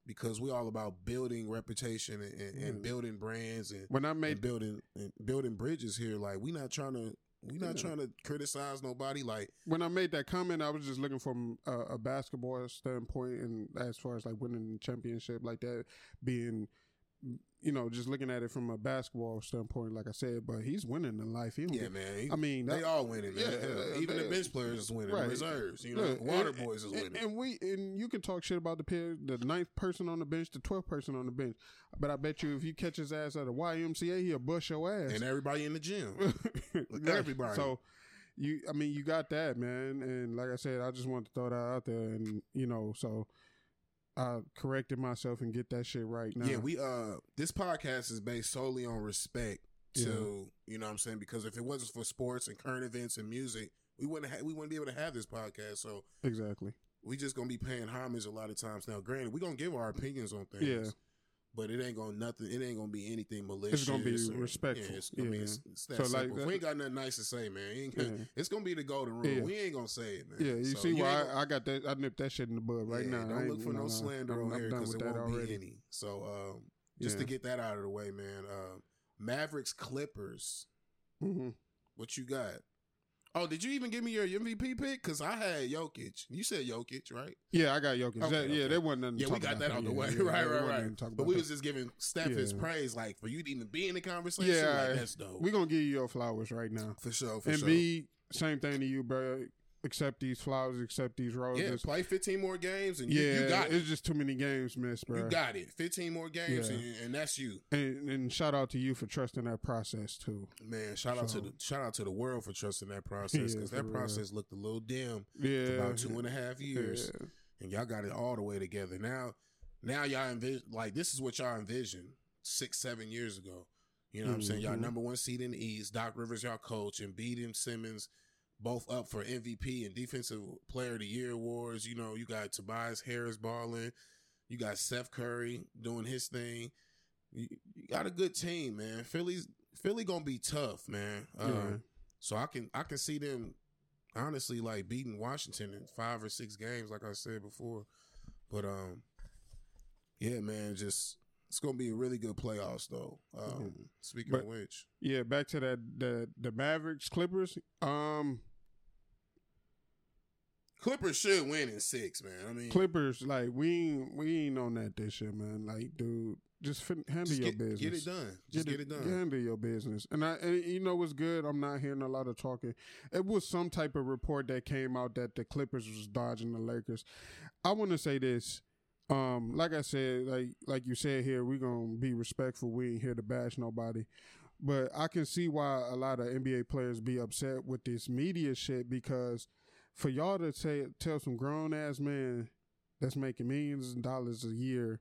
B: because we all about building reputation and, and, and building brands and,
A: when I made
B: building and building bridges here. Like we not trying to we not
A: Yeah.
B: trying to criticize nobody. Like
A: when I made that comment, I was just looking from a, a basketball standpoint, and as far as like winning the championship, like that being, you know, just looking at it from a basketball standpoint, like I said. But he's winning in life. He
B: yeah, man. he-
A: I mean,
B: they all winning, man.
A: yeah,
B: even the bench players is winning.
A: right.
B: Reserves, you know, Water
A: and-
B: Boys is winning.
A: And we and you can talk shit about the pair, the ninth person on the bench, the twelfth person on the bench. But I bet you if you catch his ass at a YMCA, he'll bust your ass.
B: and everybody in the gym. <laughs> Everybody.
A: So you, I mean, you got that, man. And like I said, I just wanted to throw that out there, and you know, so I corrected myself and get that shit right now.
B: Yeah, we uh this podcast is based solely on respect to you know what I'm saying because if it wasn't for sports and current events and music, we wouldn't ha- we wouldn't be able to have this podcast. So
A: exactly.
B: we just gonna be paying homage a lot of times. Now, granted, we gonna give our opinions on things.
A: Yeah.
B: But it ain't gonna nothing. It ain't gonna be anything malicious.
A: It's gonna be
B: or-
A: respectful.
B: Yeah, it's gonna be
A: Yeah.
B: it's, it's that
A: So, like,
B: simple. If we ain't got nothing nice to say, man.
A: Yeah.
B: It's gonna be the golden rule.
A: Yeah.
B: We ain't gonna say it, man.
A: Yeah, you
B: So
A: see
B: ain't
A: why
B: gonna-
A: I, I got that? I nipped that shit in the bud right
B: yeah,
A: now.
B: Don't look for no slander on here because it won't
A: already.
B: be any. So um, just to get that out of the way, man. Uh, Mavericks Clippers.
A: Mhm.
B: What you got? Oh, did you even give me your MVP pick? Because I had Jokic. You said Jokic, right?
A: Yeah, I got Jokic.
B: Okay,
A: That- Yeah,
B: okay.
A: there wasn't nothing. to
B: Yeah, we got that out the
A: Yeah,
B: way. <laughs>
A: yeah,
B: right, right, right.
A: nothing to talk
B: But we
A: that.
B: was just giving Steph his praise, like for you to even be in the conversation.
A: Yeah,
B: like, that's dope.
A: we gonna give you your flowers right now.
B: for sure, for
A: and
B: sure.
A: B, same thing to you, bro. Accept these flowers, accept these roses.
B: yeah, play 15 more games and you,
A: Yeah,
B: you got it.
A: it's just too many games missed, bro.
B: You got it. 15 more games
A: Yeah.
B: and, and that's you.
A: and, and shout out to you for trusting that process too.
B: Man, shout out to the shout out to the world for trusting that process because
A: for
B: that
A: real.
B: process looked a little dim
A: Yeah,
B: for about two and a half years,
A: Yeah.
B: and y'all got it all the way together. Now, now y'all envision like this is what y'all envisioned six, seven years ago. You know what I'm saying? Y'all
A: Mhm.
B: number one seed in the East. Doc Rivers, y'all coach, and and Simmons both up for MVP and Defensive Player of the Year awards. You know, you got Tobias Harris balling. You got Seth Curry doing his thing. You, you got a good team, man. Philly's Philly gonna be tough, man. Um,
A: Yeah.
B: So I can I can see them honestly like beating Washington in five or six games, like I said before. But um, yeah, man, just it's gonna be a really good playoffs though. Um, speaking
A: But-
B: of which,
A: Yeah, back to that the the Mavericks Clippers. Um,
B: Clippers should win in six, man. I mean,
A: Clippers like we we ain't on that this year, man. Like, dude, just fin- handle
B: just
A: your
B: get,
A: business.
B: get it done. Just get, it, done.
A: Handle your business. And I, and you know what's good? I'm not hearing a lot of talking. It was some type of report that came out that the Clippers was dodging the Lakers. I want to say this. Um, like I said, like like you said here, we're gonna be respectful. We ain't here to bash nobody. But I can see why a lot of NBA players be upset with this media shit because for y'all to say tell some grown ass man that's making millions of dollars a year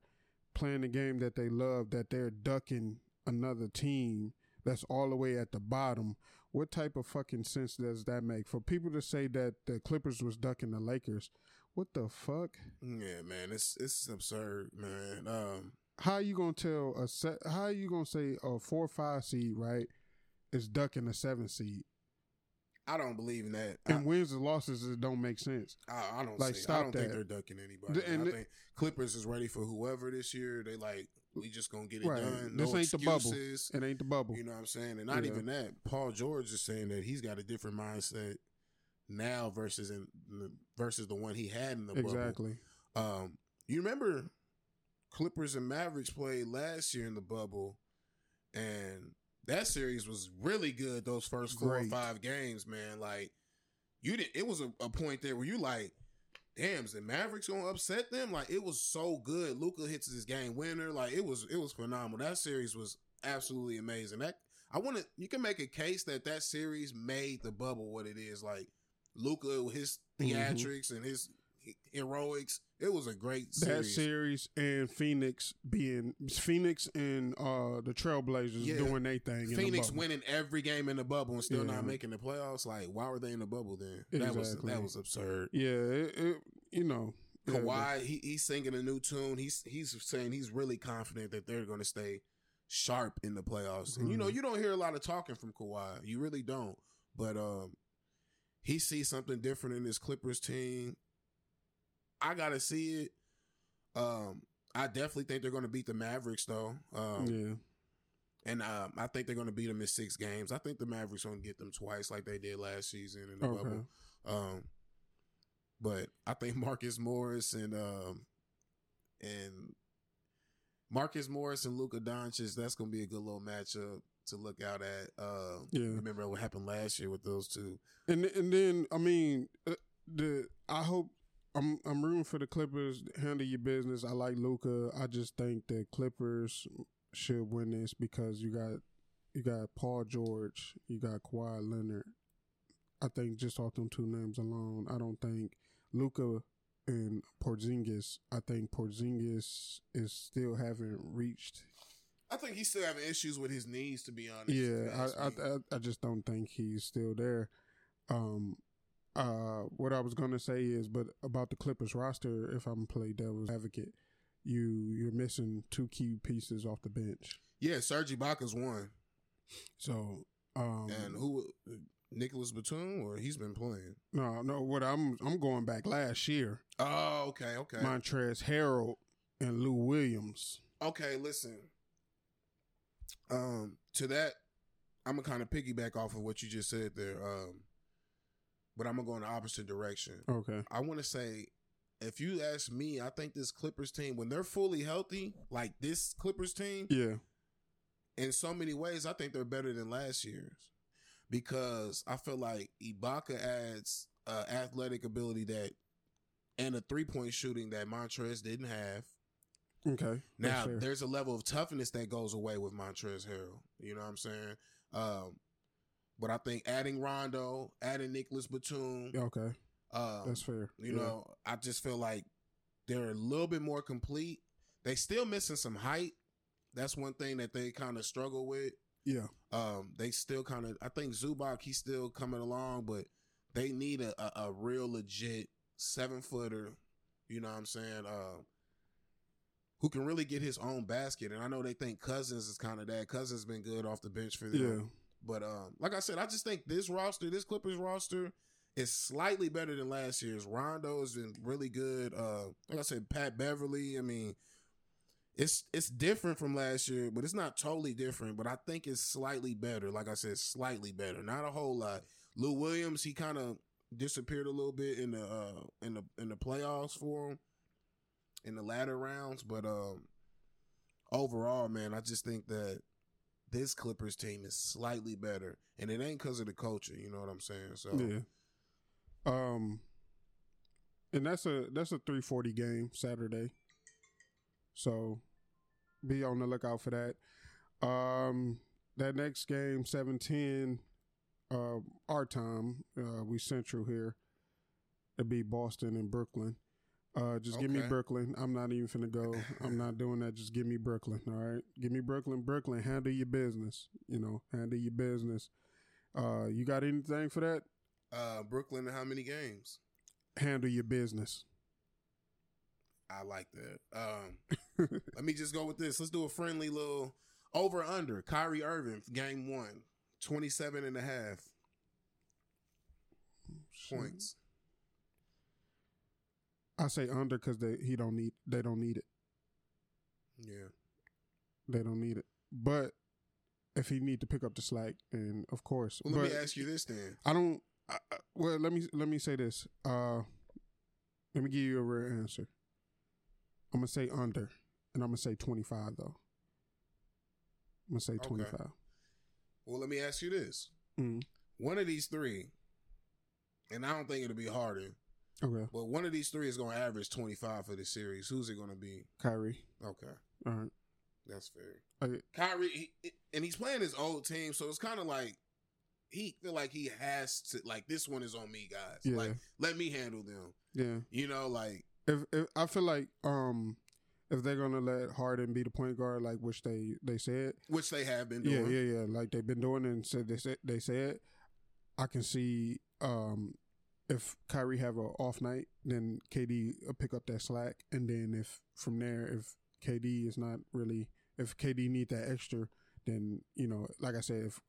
A: playing a game that they love that they're ducking another team that's all the way at the bottom. What type of fucking sense does that make? For people to say that the Clippers was ducking the Lakers, what the fuck?
B: Yeah, man, it's it's absurd, man. Um,
A: How you gonna tell a set? How you gonna say a four or five seed right is ducking a seven seed?
B: I don't believe in that. I,
A: And wins and losses it don't make sense.
B: I, I don't
A: Like,
B: see, I
A: stop
B: don't think
A: that.
B: they're ducking anybody.
A: The- and
B: I think Clippers is ready for whoever this year. They like we just gonna get it
A: Right.
B: done.
A: This
B: no
A: ain't the bubble.
B: excuses.
A: It ain't the bubble.
B: You know what I'm saying? And not
A: Yeah.
B: even that. Paul George is saying that he's got a different mindset now versus in the, versus the one he had in the bubble.
A: exactly.
B: Um, you remember Clippers and Mavericks played last year in the bubble, and that series was really good. Those first four
A: Great.
B: or five games, man. Like you did, it was a, a point there where you like, damn, is the Mavericks gonna upset them? Like it was so good. Luka hits his game winner. Like it was, it was phenomenal. That series was absolutely amazing. That I want to. You can make a case that that series made the bubble what it is. Like Luka, with his
A: Mhm.
B: theatrics and his heroics. It was a great series.
A: That
B: series.
A: and Phoenix being Phoenix and uh the Trailblazers
B: Yeah.
A: doing their thing. in the
B: Phoenix winning every game in the bubble and still
A: Yeah.
B: not making the playoffs. Like, why were they in the bubble then? That was that was absurd.
A: Yeah, it, it, you know.
B: Kawhi, he, he's singing a new tune. He's he's saying he's really confident that they're going to stay sharp in the playoffs. And you know,
A: Mhm.
B: you don't hear a lot of talking from Kawhi. You really don't. But um, he sees something different in this Clippers team. I gotta see it. Um, I definitely think they're going to beat the Mavericks though. Um,
A: yeah.
B: And um, I think they're going to beat them in six games. I think the Mavericks going to get them twice, like they did last season in the
A: Okay.
B: bubble. Um, but I think <laughs> Marcus Morris and um, and Marcus Morris and Luka Doncic, that's going to be a good little matchup to look out at. Uh,
A: Yeah.
B: remember what happened last year with those two.
A: And and then I mean uh, the I hope I'm I'm rooting for the Clippers. Handle your business. I like Luka. I just think the Clippers should win this because you got you got Paul George, you got Kawhi Leonard. I think just off them two names alone, I don't think Luka and Porzingis. I think Porzingis is still haven't reached.
B: I think he's still having issues with his knees, to be honest.
A: Yeah, I. I I I just don't think he's still there. Um, uh, what I was gonna say is, but about the Clippers roster, if I'm play devil's advocate, you you're missing two key pieces off the bench.
B: yeah, Serge Ibaka's one.
A: So, um,
B: And who, Nicolas Batum, or he's been playing?
A: no, no, what I'm I'm going back last year.
B: Oh, okay, okay.
A: Montrez Harrell and Lou Williams.
B: Okay, listen. Um, to that, I'm gonna kind of piggyback off of what you just said there. Um, but I'm gonna go in the opposite direction.
A: Okay.
B: I want to say, if you ask me, I think this Clippers team, when they're fully healthy, like this Clippers team,
A: Yeah.
B: in so many ways, I think they're better than last year's because I feel like Ibaka adds uh, athletic ability that and a three point shooting that Montrez didn't have.
A: Okay.
B: Now there's a level of toughness that goes away with Montrez Harrell. You know what I'm saying? Um, but I think adding Rondo, adding Nicolas Batum,
A: Okay.
B: um,
A: That's fair.
B: you
A: Yeah.
B: know, I just feel like they're a little bit more complete. They still missing some height. That's one thing that they kind of struggle with.
A: Yeah.
B: Um, they still kind of. I think Zubac he's still coming along, but they need a, a, a real legit seven footer. You know what I'm saying? Uh, who can really get his own basket? And I know they think Cousins is kind of that. Cousins been good off the bench for them.
A: Yeah.
B: But um, like I said, I just think this roster, this Clippers roster, is slightly better than last year's. Rondo has been really good. Uh, like I said, Pat Beverley. I mean, it's it's different from last year, but it's not totally different. But I think it's slightly better. Like I said, slightly better, not a whole lot. Lou Williams, he kind of disappeared a little bit in the uh, in the in the playoffs for him in the latter rounds, but um, overall, man, I just think that this Clippers team is slightly better, and it ain't because of the culture. You know what I'm saying? So
A: Yeah. Um, and that's a that's a three forty game Saturday. So, be on the lookout for that. Um, that next game seven ten, uh, our time. Uh, we central here. It'd be Boston and Brooklyn. Uh, just give me Brooklyn. I'm not even finna go. I'm not doing that. Just give me Brooklyn. All right, give me Brooklyn. Brooklyn, handle your business. You know, handle your business. Uh, you got anything for that?
B: uh, Brooklyn, how many games?
A: handle your business.
B: I like that. Um, let me just go with this. Let's do a friendly little over under. Kyrie Irving, game one, 27 and a half points.
A: I say under because they he don't need they don't need it.
B: Yeah.
A: They don't need it. But if he need to pick up the slack, and of course,
B: Well, let me ask you this then.
A: I don't. I, I- well, let me let me say this. Uh, let me give you a real answer. I'm gonna say under, and I'm gonna say 25 though. I'm gonna say
B: Okay.
A: 25.
B: Well, let me ask you this.
A: Mm.
B: One of these three, and I don't think it'll be harder,
A: Okay,
B: but one of these three is going to average 25 for the series. Who's it going to be?
A: Kyrie.
B: Okay.
A: All right.
B: That's fair.
A: Okay.
B: Kyrie, he, and he's playing his old team, so it's kind of like he feel like he has to like this one is on me, guys.
A: Yeah.
B: Like let me handle them.
A: Yeah.
B: You know, like
A: if, if I feel like um if they're gonna let Harden be the point guard, like which they they said,
B: which they have been doing,
A: yeah, yeah, yeah, like they've been doing and said they said they said, I can see um if Kyrie have a off night, then KD will pick up that slack, and then if from there if KD is not really if KD need that extra, then you know, like I said, if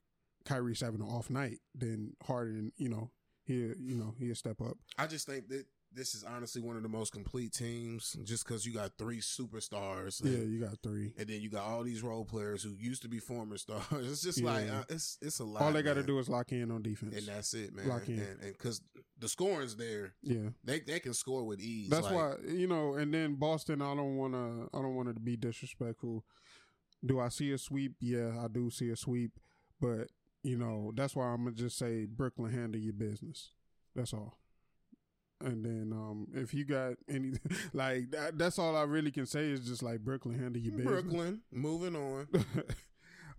A: Kyrie's having an off night, then Harden, you know, he you know he'll step up.
B: I just think that this is honestly one of the most complete teams, just because you got three superstars.
A: Yeah,
B: and-
A: you got three.
B: And then you got all these role players who used to be former <laughs> stars. It's just
A: Yeah.
B: like uh, it's it's a lot.
A: All they got to do is lock in on defense.
B: and that's it, man.
A: Lock in.
B: And because the scoring's there,
A: yeah.
B: they they can score with ease.
A: That's
B: Like,
A: why you know, and then Boston. I don't want to. I don't want to be disrespectful. Do I see a sweep? Yeah, I do see a sweep. But you know, that's why I'm gonna just say Brooklyn handle your business. That's all. And then um if you got any <laughs> like that, that's all I really can say is just like Brooklyn handle your business.
B: Brooklyn. Moving on.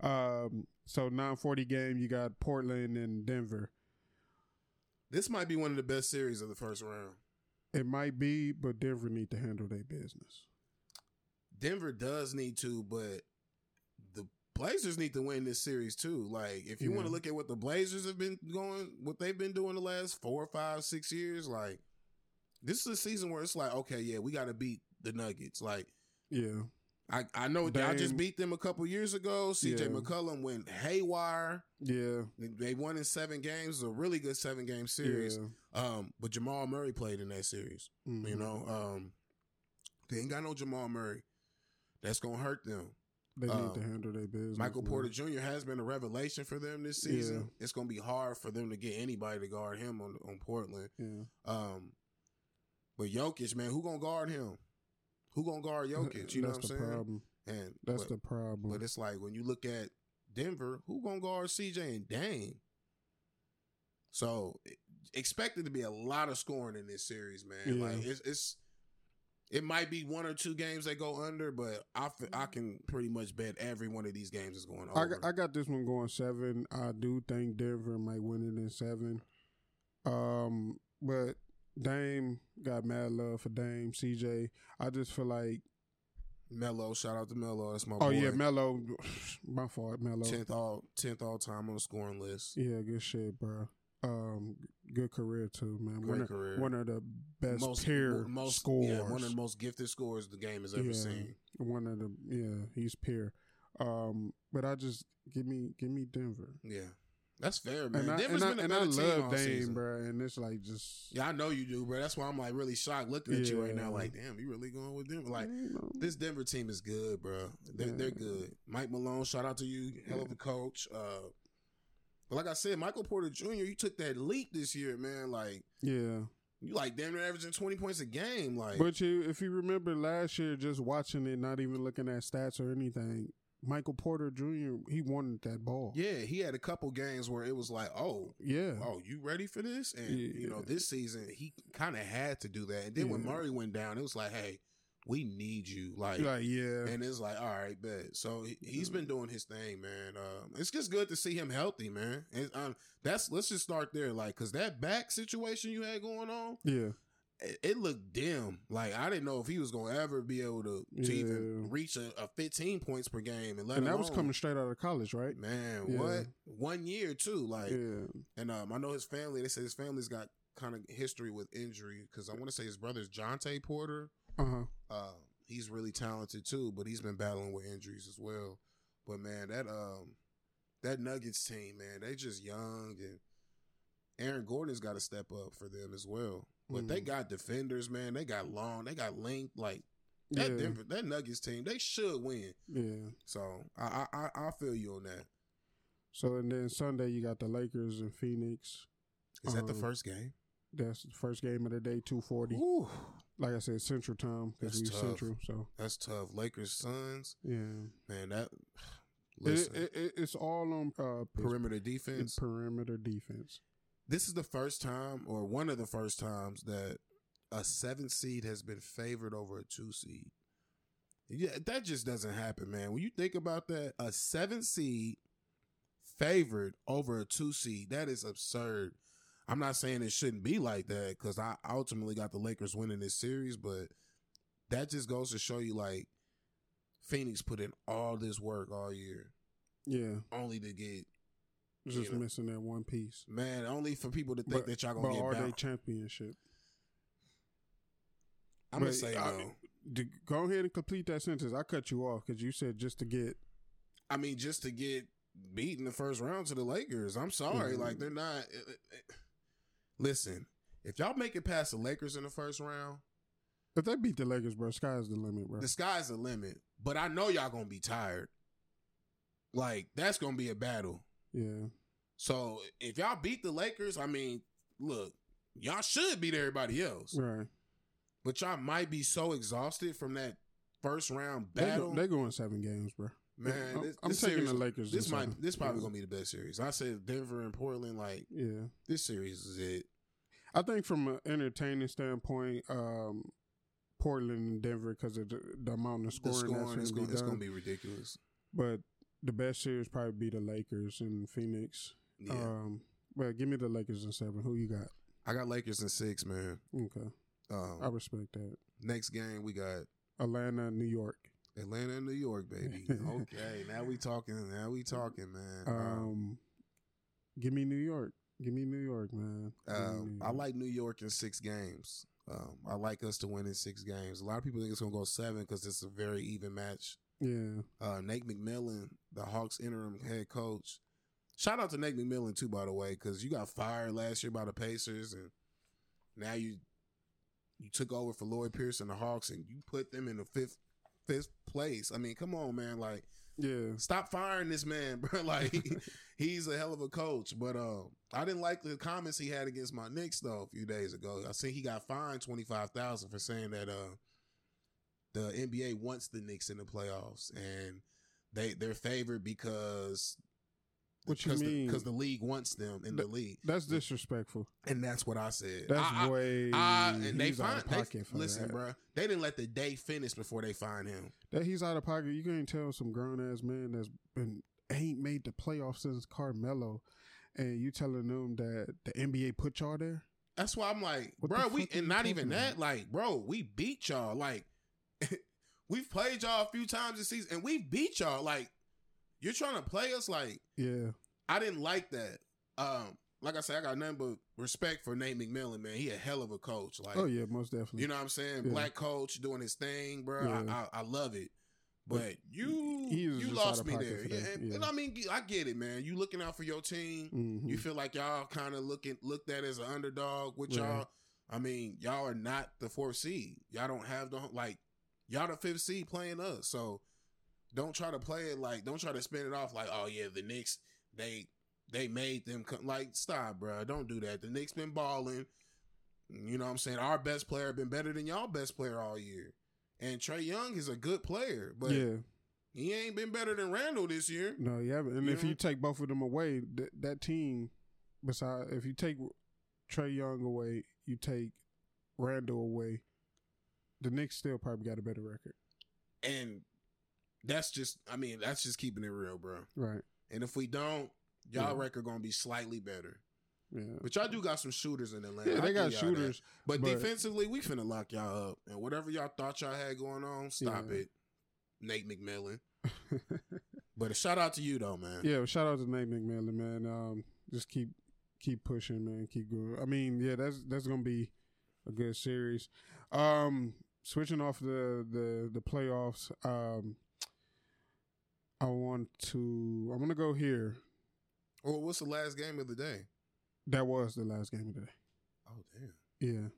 B: <laughs>
A: um. So 940 game, you got Portland and Denver.
B: This might be one of the best series of the first round.
A: It might be, but Denver need to handle their business.
B: Denver does need to, but the Blazers need to win this series too. Like, if you want to look at what the Blazers have been going, what they've been doing the last four, five, six years, like this is a season where it's like, okay, yeah, we got to beat the Nuggets. Like,
A: Yeah.
B: I I know y'all just beat them a couple years ago. CJ
A: Yeah.
B: McCollum went haywire.
A: Yeah.
B: They- They won in seven games. It was a really good seven game series.
A: Yeah.
B: Um, but Jamal Murray played in that series.
A: Mhm.
B: You know, um, they ain't got no Jamal Murray. That's gonna hurt them.
A: They
B: Um,
A: need to handle their business.
B: Michael
A: man.
B: Porter Jr. has been a revelation for them this season. It's going to be hard for them to get anybody to guard him on on Portland.
A: Yeah.
B: Um, but Jokic, man, who gonna guard him? Who gonna guard <laughs> Jokic? You know what I'm saying?
A: problem.
B: And
A: That's
B: but,
A: the problem.
B: but it's like when you look at Denver, who gonna guard CJ and Dame? So expected to be a lot of scoring in this series, man.
A: Yeah.
B: Like it's, it's it might be one or two games that go under, but I f- I can pretty much bet every one of these games is going over.
A: I got, I got this one going seven. I do think Denver might win it in seven. Um, but Dame got mad love for Dame. CJ, I just feel like,
B: Melo, shout out to Melo. That's my
A: oh
B: boy.
A: yeah, Melo. <sighs> My fault, Melo.
B: tenth all tenth all time on the scoring list.
A: Yeah, good shit, bro. Um, good career too, man.
B: Great
A: one of,
B: career.
A: One of the best
B: most
A: peer
B: most
A: scores.
B: Yeah, one of the most gifted scorers the game has ever
A: Yeah.
B: seen.
A: One of the yeah, he's peer. Um, but I just give me give me Denver.
B: Yeah, that's fair, man.
A: And I,
B: Denver's
A: and I,
B: been a
A: and I
B: better team
A: love
B: all
A: Dame,
B: season.
A: bro. And it's like just
B: Yeah, I know you do, bro. That's why I'm like really shocked looking at you right now. Like, damn, you really going with Denver? Like, this Denver team is good, bro. They're, they're good. Mike Malone, shout out to you, hell of a coach. Uh, but like I said, Michael Porter Jr., you took that leap this year, man. Like,
A: yeah.
B: you like damn near averaging 20 points a game. Like,
A: But you, if you remember last year, just watching it, not even looking at stats or anything, Michael Porter Jr. he wanted that ball.
B: yeah, he had a couple games where it was like, oh,
A: yeah,
B: oh, you ready for this? And you know, this season he kind of had to do that. And then when Murray went down, it was like, hey, we need you. Like,
A: like yeah,
B: and it's like, all right, bet. So he, he's been doing his thing, man. Um, it's just good to see him healthy, man. And um, that's let's just start there, like, cause that back situation you had going on,
A: yeah,
B: it, looked dim. Like I didn't know if he was gonna ever be able to, to
A: Yeah.
B: even reach a, a 15 points per game, and let
A: and that was coming straight out of college, right?
B: Man,
A: Yeah.
B: what one year too? Like,
A: Yeah,
B: and um, I know his family. They say his family's got kind of history with injury because I want to say his brother's Jontay Porter.
A: uh huh.
B: Uh, he's really talented too, but he's been battling with injuries as well. But man, that um, that Nuggets team, man, they just young and Aaron Gordon's got to step up for them as well. But they
A: Mhm.
B: got defenders, man. They got long. They got length. Like that
A: Yeah,
B: Denver, that Nuggets team, they should win.
A: yeah.
B: So I I I, I feel you on that.
A: So and then Sunday you got the Lakers and Phoenix.
B: Is that the
A: Um,
B: first game?
A: That's the first game of the day, two forty. Like I said, Central Time because
B: That's
A: we
B: tough.
A: Central. So
B: that's tough. Lakers Suns,
A: yeah,
B: man. That listen,
A: it, it, it's all on uh,
B: perimeter defense.
A: perimeter defense.
B: This is the first time or one of the first times that a seven seed has been favored over a two seed. Yeah, that just doesn't happen, man. When you think about that, a seven seed favored over a two seed, that is absurd. I'm not saying it shouldn't be like that because I ultimately got the Lakers winning this series, but that just goes to show you like Phoenix put in all this work all year
A: Yeah,
B: only to get
A: just
B: know.
A: missing that one piece.
B: man, only for people to think
A: But-
B: that y'all gonna get
A: are they championship?
B: I'm gonna say
A: I-
B: no.
A: Go ahead and complete that sentence. I cut you off because you said just to get.
B: I mean, just to get beat in the first round to the Lakers. I'm sorry,
A: Mhm.
B: like they're not. uh, uh, Listen, if y'all make it past the Lakers in the first round,
A: If they beat the Lakers, bro, sky's the limit, bro.
B: the sky's the limit. But I know y'all gonna be tired. Like that's gonna be a battle.
A: Yeah,
B: So if y'all beat the Lakers, I mean, look, y'all should beat everybody else.
A: right.
B: But y'all might be so exhausted from that first round battle.
A: They go, they going seven games, bro.
B: Man,
A: I'm,
B: this,
A: I'm
B: this
A: taking
B: series,
A: the Lakers.
B: This might this probably
A: yeah.
B: gonna be the best series. I said Denver and Portland. Like
A: Yeah,
B: this series is it.
A: I think from an entertaining standpoint, um, Portland and Denver because of the, the amount of
B: The
A: scoring,
B: scoring is
A: that's
B: going
A: going
B: it's
A: to
B: gonna
A: be
B: ridiculous.
A: But the best series probably be the Lakers and Phoenix.
B: Yeah,
A: Um, but give me the Lakers in seven. Who you got?
B: I got Lakers in six, man.
A: Okay,
B: Um,
A: I respect that.
B: next game we got
A: Atlanta, New York.
B: Atlanta New York, baby. <laughs> okay, now we talking. Now we talking, man. Um,
A: Um, give me New York. Give me New York, man.
B: Um,
A: New
B: I like New York in six games. Um, I like us to win in six games. A lot of people think it's gonna go seven because it's a very even match.
A: Yeah,
B: uh, Nate McMillan, the Hawks interim head coach. Shout out to Nate McMillan too, by the way, because you got fired last year by the Pacers, and now you you took over for Lloyd Pierce and the Hawks, and you put them in the fifth fifth place. I mean, come on, man! Like
A: Yeah.
B: Stop firing this man, <laughs> bro. Like <laughs> he's a hell of a coach. But um, I didn't like the comments he had against my Knicks though a few days ago. I see he got fined twenty five thousand for saying that uh the NBA wants the Knicks in the playoffs and they they're favored because
A: What you mean?
B: because the, league wants them in the league,
A: That's disrespectful.
B: and that's what I said.
A: That's
B: I- I-
A: way.
B: I- and they
A: he's out
B: find
A: of
B: they,
A: for
B: listen,
A: that.
B: bro. They didn't let the day finish before they find him.
A: That he's out of pocket. You can't tell some grown ass man that's been ain't made the playoffs since Carmelo, and you telling them that the NBA put y'all there.
B: That's why I'm like,
A: What
B: bro, we and not even
A: talking
B: that, like, bro, we beat y'all. Like, <laughs> we've played y'all a few times this season, and we beat y'all. Like, you're trying to play us. Like,
A: Yeah,
B: I didn't like that. Um, like I said, I got nothing but respect for Nate McMillan, man. He a hell of a coach. Like,
A: oh yeah, most definitely.
B: you know what I'm saying?
A: Yeah.
B: Black coach doing his thing, bro.
A: Yeah.
B: I, I I love it. But you
A: he was
B: you lost me there. Yeah, and, and I mean, I get it, man. You looking out for your team.
A: Mhm.
B: You feel like y'all kind of looking looked at as an underdog with y'all. I mean, y'all are not the fourth seed. Y'all don't have the like y'all the fifth seed playing us. So don't try to play it like don't try to spin it off like oh yeah the Knicks they they made them come like stop bro don't do that the Knicks been balling you know what I'm saying our best player been better than y'all best player all year and Trae Young is a good player but
A: yeah,
B: he ain't been better than Randle this year
A: no, haven't. And
B: You
A: if
B: know?
A: you take both of them away, th- that team, besides if you take Trae Young away, you take Randle away, the Knicks still probably got a better record.
B: and that's just I mean that's just keeping it real bro
A: Right.
B: and if we don't y'all
A: Yeah.
B: record gonna be slightly better
A: Yeah.
B: but y'all do got some shooters in Atlanta
A: Yeah, they got shooters.
B: But,
A: But-
B: defensively, we finna lock y'all up. And whatever y'all thought y'all had going on, stop
A: Yeah.
B: it. Nate McMillan. <laughs> But a shout out to you though, man.
A: Yeah, well, shout out to Nate McMillan, man. Um, just keep keep pushing, man. Keep going. I mean, yeah, that's that's gonna be a good series. Um, switching off the the the playoffs. Um, I want to. I'm gonna go here.
B: Well, what's the last game of the day?
A: That was the last game of the day.
B: Oh damn.
A: Yeah.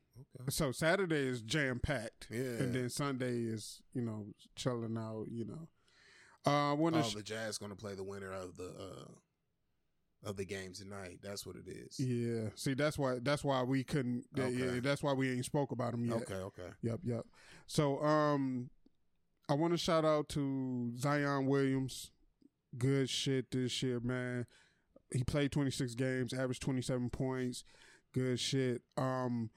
B: Okay.
A: So Saturday is jam packed,
B: Yeah.
A: and then Sunday is you know chilling out. You know. Uh, I to.
B: oh, the Jazz gonna play the winner of the uh of the game tonight. That's what it is.
A: yeah. See, that's why. That's why we couldn't. yeah, that's why we ain't spoke about them yet.
B: Okay, okay.
A: Yep, yep. So, um, I want to shout out to Zion Williams. Good shit this year, man. He played 26 games, averaged 27 points. Good shit. Um,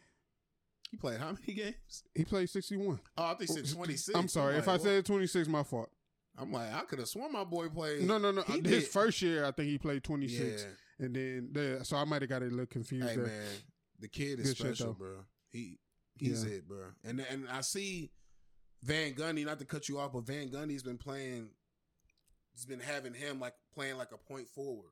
B: He played how many <laughs> games?
A: he played 61.
B: Oh, I think he said twenty six.
A: I'm sorry if I said 26, my fault.
B: I'm like, I could have sworn my boy played.
A: No, no, no.
B: He
A: His
B: did.
A: first year, I think he played 26,
B: Yeah.
A: and then the, so I might have got a little confused
B: Hey
A: there.
B: man, the kid is
A: Good
B: special, bro. He he's
A: Yeah.
B: it, bro. And and I see Van Gundy. Not to cut you off, but Van Gundy's been playing. Has been having him like playing like a point forward.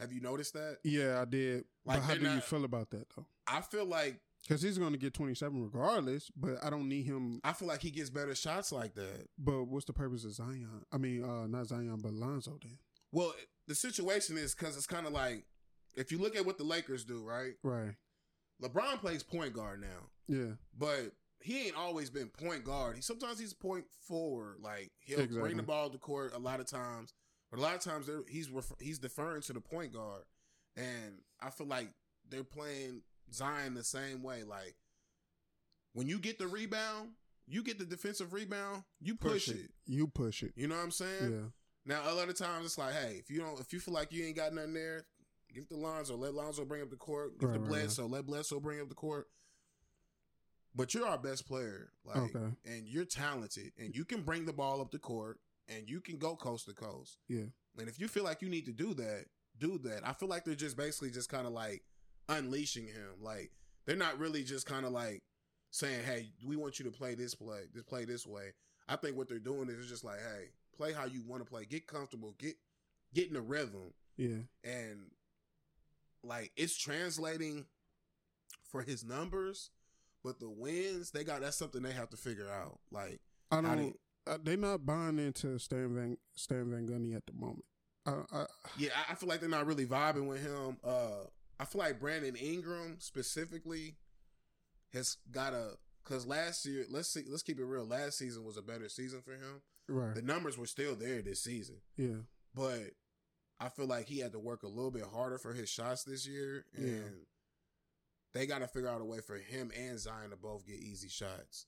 B: Have you noticed that?
A: Yeah, I did.
B: Like,
A: but how do you feel about that though?
B: I feel like
A: Because he's going to get 27 regardless, but I don't need him
B: I feel like he gets better shots like that.
A: But what's the purpose of Zion? I mean, uh, not Zion, but Lonzo. Then,
B: Well, the situation is because it's kind of like if you look at what the Lakers do, right?
A: right?
B: LeBron plays point guard now.
A: Yeah,
B: but he ain't always been point guard. He sometimes he's point forward. Like he'll
A: Exactly.
B: bring the ball to court a lot of times, but a lot of times he's refer- he's deferring to the point guard, and I feel like they're playing Zion the same way. Like when you get the rebound, you get the defensive rebound, you push, it.
A: You push it.
B: You know what I'm saying?
A: Yeah,
B: Now a lot of times it's like, hey, if you don't, if you feel like you ain't got nothing there, give it to Lonzo. Let Lonzo bring up the court. Give it
A: Right,
B: to
A: right, right.
B: Bledsoe. Let Bledsoe bring up the court. But you're our best player, like,
A: Okay.
B: and you're talented, and you can bring the ball up the court, and you can go coast to coast.
A: yeah,
B: And if you feel like you need to do that, do that. I feel like they're just basically just kind of like unleashing him. Like they're not really just kind of like saying, "Hey, we want you to play this play, just play this way." I think what they're doing is just like, "Hey, play how you want to play. Get comfortable. Get get in the rhythm."
A: yeah.
B: And like it's translating for his numbers, but the wins they got that's something they have to figure out. Like
A: I don't.
B: do-
A: Uh, they not buying into Stan Van Stan Van Gundy at the moment. Uh, I,
B: Yeah, I- I feel like they're not really vibing with him. Uh I feel like Brandon Ingram specifically has got a because last year, let's see, let's keep it real. Last season was a better season for him,
A: Right.
B: The numbers were still there this season,
A: Yeah.
B: but I feel like he had to work a little bit harder for his shots this year, and
A: Yeah.
B: they got to figure out a way for him and Zion to both get easy shots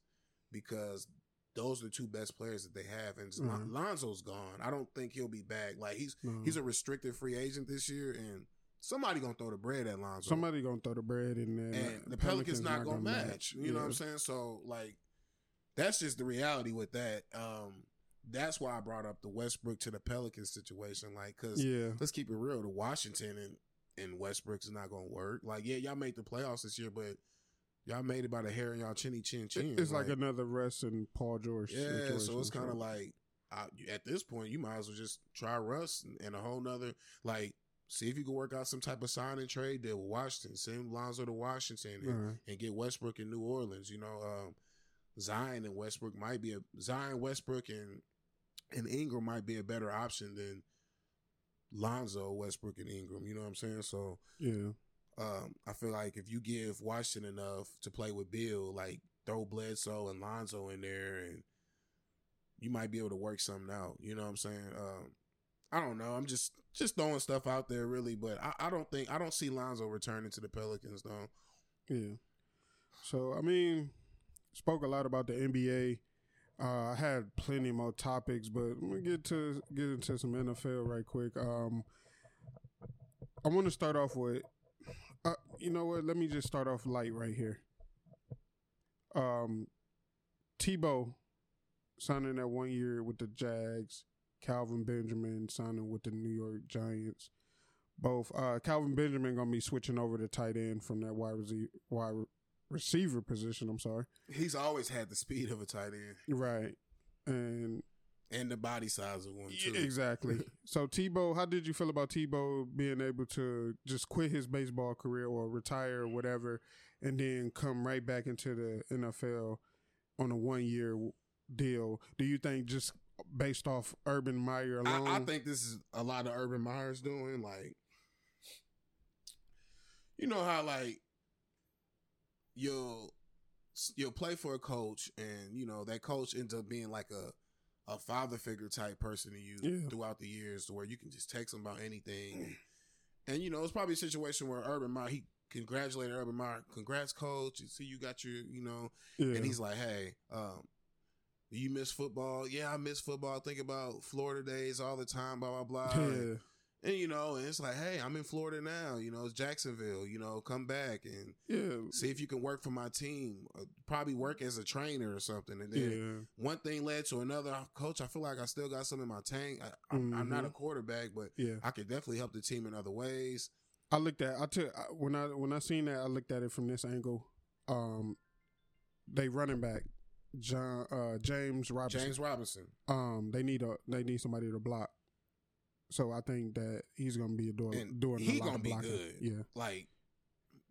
B: because those are the two best players that they have. And
A: Mhm.
B: Lonzo's gone. I don't think he'll be back. Like he's
A: No.
B: he's a restricted free agent this year, and somebody gonna throw the bread at Lonzo.
A: Somebody gonna throw the bread in there.
B: and the Pelicans, not, gonna, match. You know what I'm saying? So like, that's just the reality with that. Um, that's why I brought up the Westbrook to the Pelicans situation. Like, cause
A: Yeah.
B: let's keep it real. The Washington and and Westbrook's not gonna work. Like, yeah, y'all made the playoffs this year, but y'all made it by the hair and y'all chinny chin chin.
A: It's like, another Russ and Paul George.
B: yeah. So it's kind of like I, at this point, you might as well just try Russ and, and a whole nother like. See if you can work out some type of sign and trade deal with Washington. Send Lonzo to Washington and,
A: Right.
B: and get Westbrook in New Orleans. You know, um, Zion and Westbrook might be a Zion, Westbrook, and and Ingram might be a better option than Lonzo, Westbrook, and Ingram. You know what I'm saying? So
A: Yeah.
B: um, I feel like if you give Washington enough to play with Bill, like throw Bledsoe and Lonzo in there, and you might be able to work something out. You know what I'm saying? Um, I don't know. I'm just just throwing stuff out there, really. But I, I don't think I don't see Lonzo returning to the Pelicans though.
A: Yeah. So I mean, spoke a lot about the NBA. Uh, I had plenty more topics, but I'm gonna get to get into some NFL right quick. Um, I want to start off with, uh, you know what? Let me just start off light right here. Um, Tebow signing that one year with the Jags. Kelvin Benjamin signing with the New York Giants. Both uh, Kelvin Benjamin gonna be switching over to tight end from that wide, rece- wide receiver position. I'm sorry,
B: He's always had the speed of a tight end
A: right? And
B: and the body size of one too.
A: Exactly. <laughs> so Tebow, how did you feel about Tebow being able to just quit his baseball career or retire or whatever, and then come right back into the NFL on a one year deal? Do you think just based off Urban Meyer alone?
B: I, I think this is a lot of Urban Meyer's doing. Like, you know how like you'll you'll play for a coach, and you know that coach ends up being like a a father figure type person to you
A: Yeah.
B: throughout the years, to where you can just text him about anything. And you know, it's probably a situation where Urban Meyer he congratulated Urban Meyer, congrats, coach. You see, you got your, you know,
A: yeah.
B: and he's like, "Hey, um, do you miss football? Yeah, I miss football. I think about Florida days all the time. Blah blah blah." <laughs>
A: yeah.
B: And, and, you know, and it's like, "Hey, I'm in Florida now. You know, it's Jacksonville. You know, come back and
A: yeah.
B: see if you can work for my team. Uh, probably work as a trainer or something." And then
A: Yeah.
B: one thing led to another. Coach, I feel like I still got some in my tank. I, I'm, I'm not a quarterback, but
A: Yeah.
B: I could definitely help the team in other ways.
A: I looked at I took when I when I seen that I looked at it from this angle. Um, they running back John uh, James Robinson.
B: James Robinson.
A: Um, they need a they need somebody to block. So I think that he's gonna be doing
B: And
A: doing
B: he
A: a lot
B: gonna
A: of
B: be
A: blocking.
B: good.
A: Yeah,
B: Like,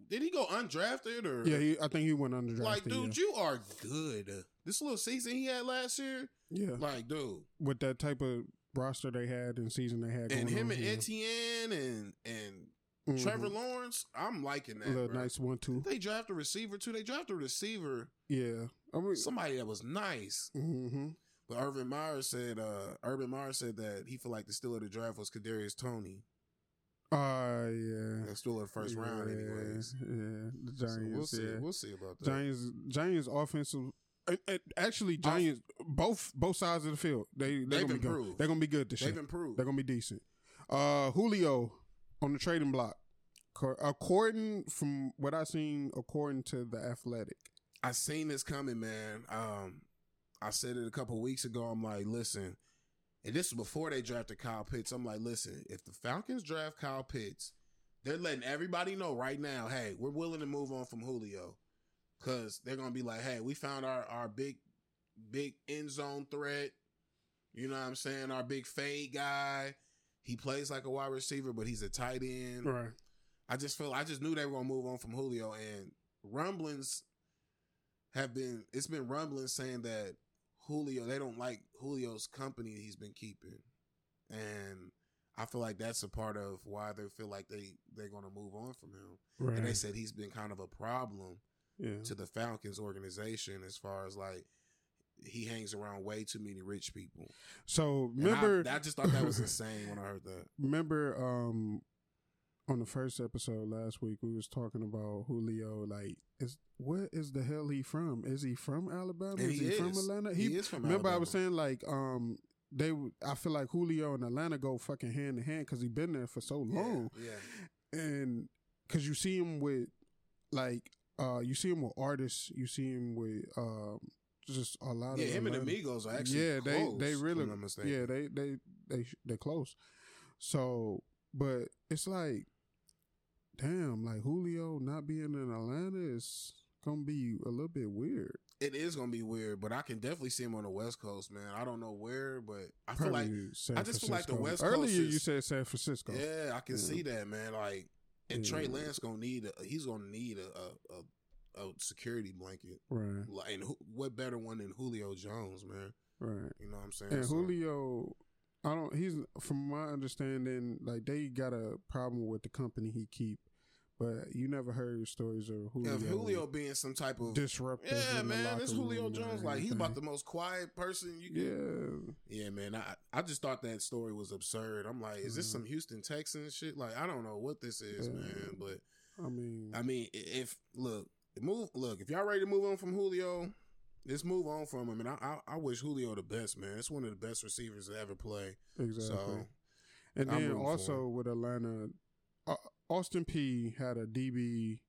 B: did he go undrafted or?
A: yeah. He, I think he went undrafted.
B: Like, dude,
A: yeah.
B: you are good. This little season he had last year,
A: yeah.
B: like, dude,
A: With that type of roster they had and season they had,
B: and him
A: on,
B: and
A: yeah.
B: Etienne and and
A: Mhm.
B: Trevor Lawrence, I'm liking that.
A: a nice one too.
B: They draft a receiver too. They draft a receiver,
A: Yeah, I mean,
B: somebody that was nice.
A: hmm
B: But Urban Meyer said, uh, Urban Meyer said that he felt like the steal of the draft was Kadarius Toney.
A: uh, yeah,
B: That's still the first round, anyways.
A: Yeah, the
B: So
A: Giants.
B: we'll see.
A: yeah.
B: We'll see about that.
A: Giants Giants offensive. Actually, Giants both both sides of the field. They they're
B: They've
A: gonna be good.
B: improved.
A: They're gonna be good this year.
B: They've improved.
A: They're gonna be decent. Uh, Julio on the trading block. According from what I've seen, according to the Athletic.
B: I seen this coming, man. Um, I said it a couple weeks ago. I'm like, listen, and this was before they drafted Kyle Pitts. I'm like, listen, if the Falcons draft Kyle Pitts, they're letting everybody know right now, hey, we're willing to move on from Julio. Cause they're gonna be like, hey, we found our our big big end zone threat. You know what I'm saying? Our big fade guy. He plays like a wide receiver, but he's a tight end.
A: Right.
B: I just feel I just knew they were gonna move on from Julio and rumblings have been it's been rumbling saying that Julio they don't like Julio's company he's been keeping. And I feel like that's a part of why they feel like they they're gonna move on from him.
A: Right.
B: And they said he's been kind of a problem
A: yeah.
B: to the Falcons organization as far as like he hangs around way too many rich people.
A: So
B: And I-
A: remember,
B: I, just thought that was insane when I heard that. <laughs>
A: remember um on the first episode last week we was talking about Julio like is what is the hell he from? Is he from Alabama?
B: And
A: is
B: he
A: he, from. Atlanta?
B: He is from
A: Remember I was saying like um they I feel like Julio and Atlanta go fucking hand in hand cuz he been there for so long
B: Yeah, yeah.
A: and cuz you see him with like uh you see him with artists, you see him with um just a lot
B: Yeah,
A: of Yeah,
B: him and
A: Atlanta-
B: Amigos are actually
A: yeah,
B: close,
A: they they really
B: I'm not mistaken.
A: yeah they they they they close. So, but it's like, damn, like Julio not being in Atlanta is gonna be a little bit weird.
B: It is gonna be weird, but I can definitely see him on the West Coast, man. I don't know where, but I feel like
A: San
B: I just feel like the West Coast
A: Earlier you said San Francisco.
B: yeah, I can
A: Yeah.
B: see that, man. Like, and Trey
A: Yeah.
B: Lance gonna need a he's gonna need a a, a, a security blanket.
A: Right,
B: Like, and who, what better one than Julio Jones, man?
A: right.
B: You know what I'm saying?
A: And
B: So-
A: Julio, I don't. He's from my understanding, like they got a problem with the company he keep, but you never heard stories of Julio.
B: Julio being some type of
A: disruptive.
B: yeah, man, this Julio Jones, like he's about the most quiet person you can.
A: Yeah,
B: Yeah, man. I I just thought that story was absurd. I'm like, is this
A: Mhm.
B: some Houston Texans shit? Like, I don't know what this is,
A: Yeah.
B: man. But
A: I mean,
B: I mean, if look, move, look, if y'all ready to move on from Julio, let's move on from him. And I, I, I wish Julio the best, man. It's one of the best receivers to ever play.
A: exactly.
B: So
A: and
B: I'm
A: then also with Atlanta, Austin Peay had a DB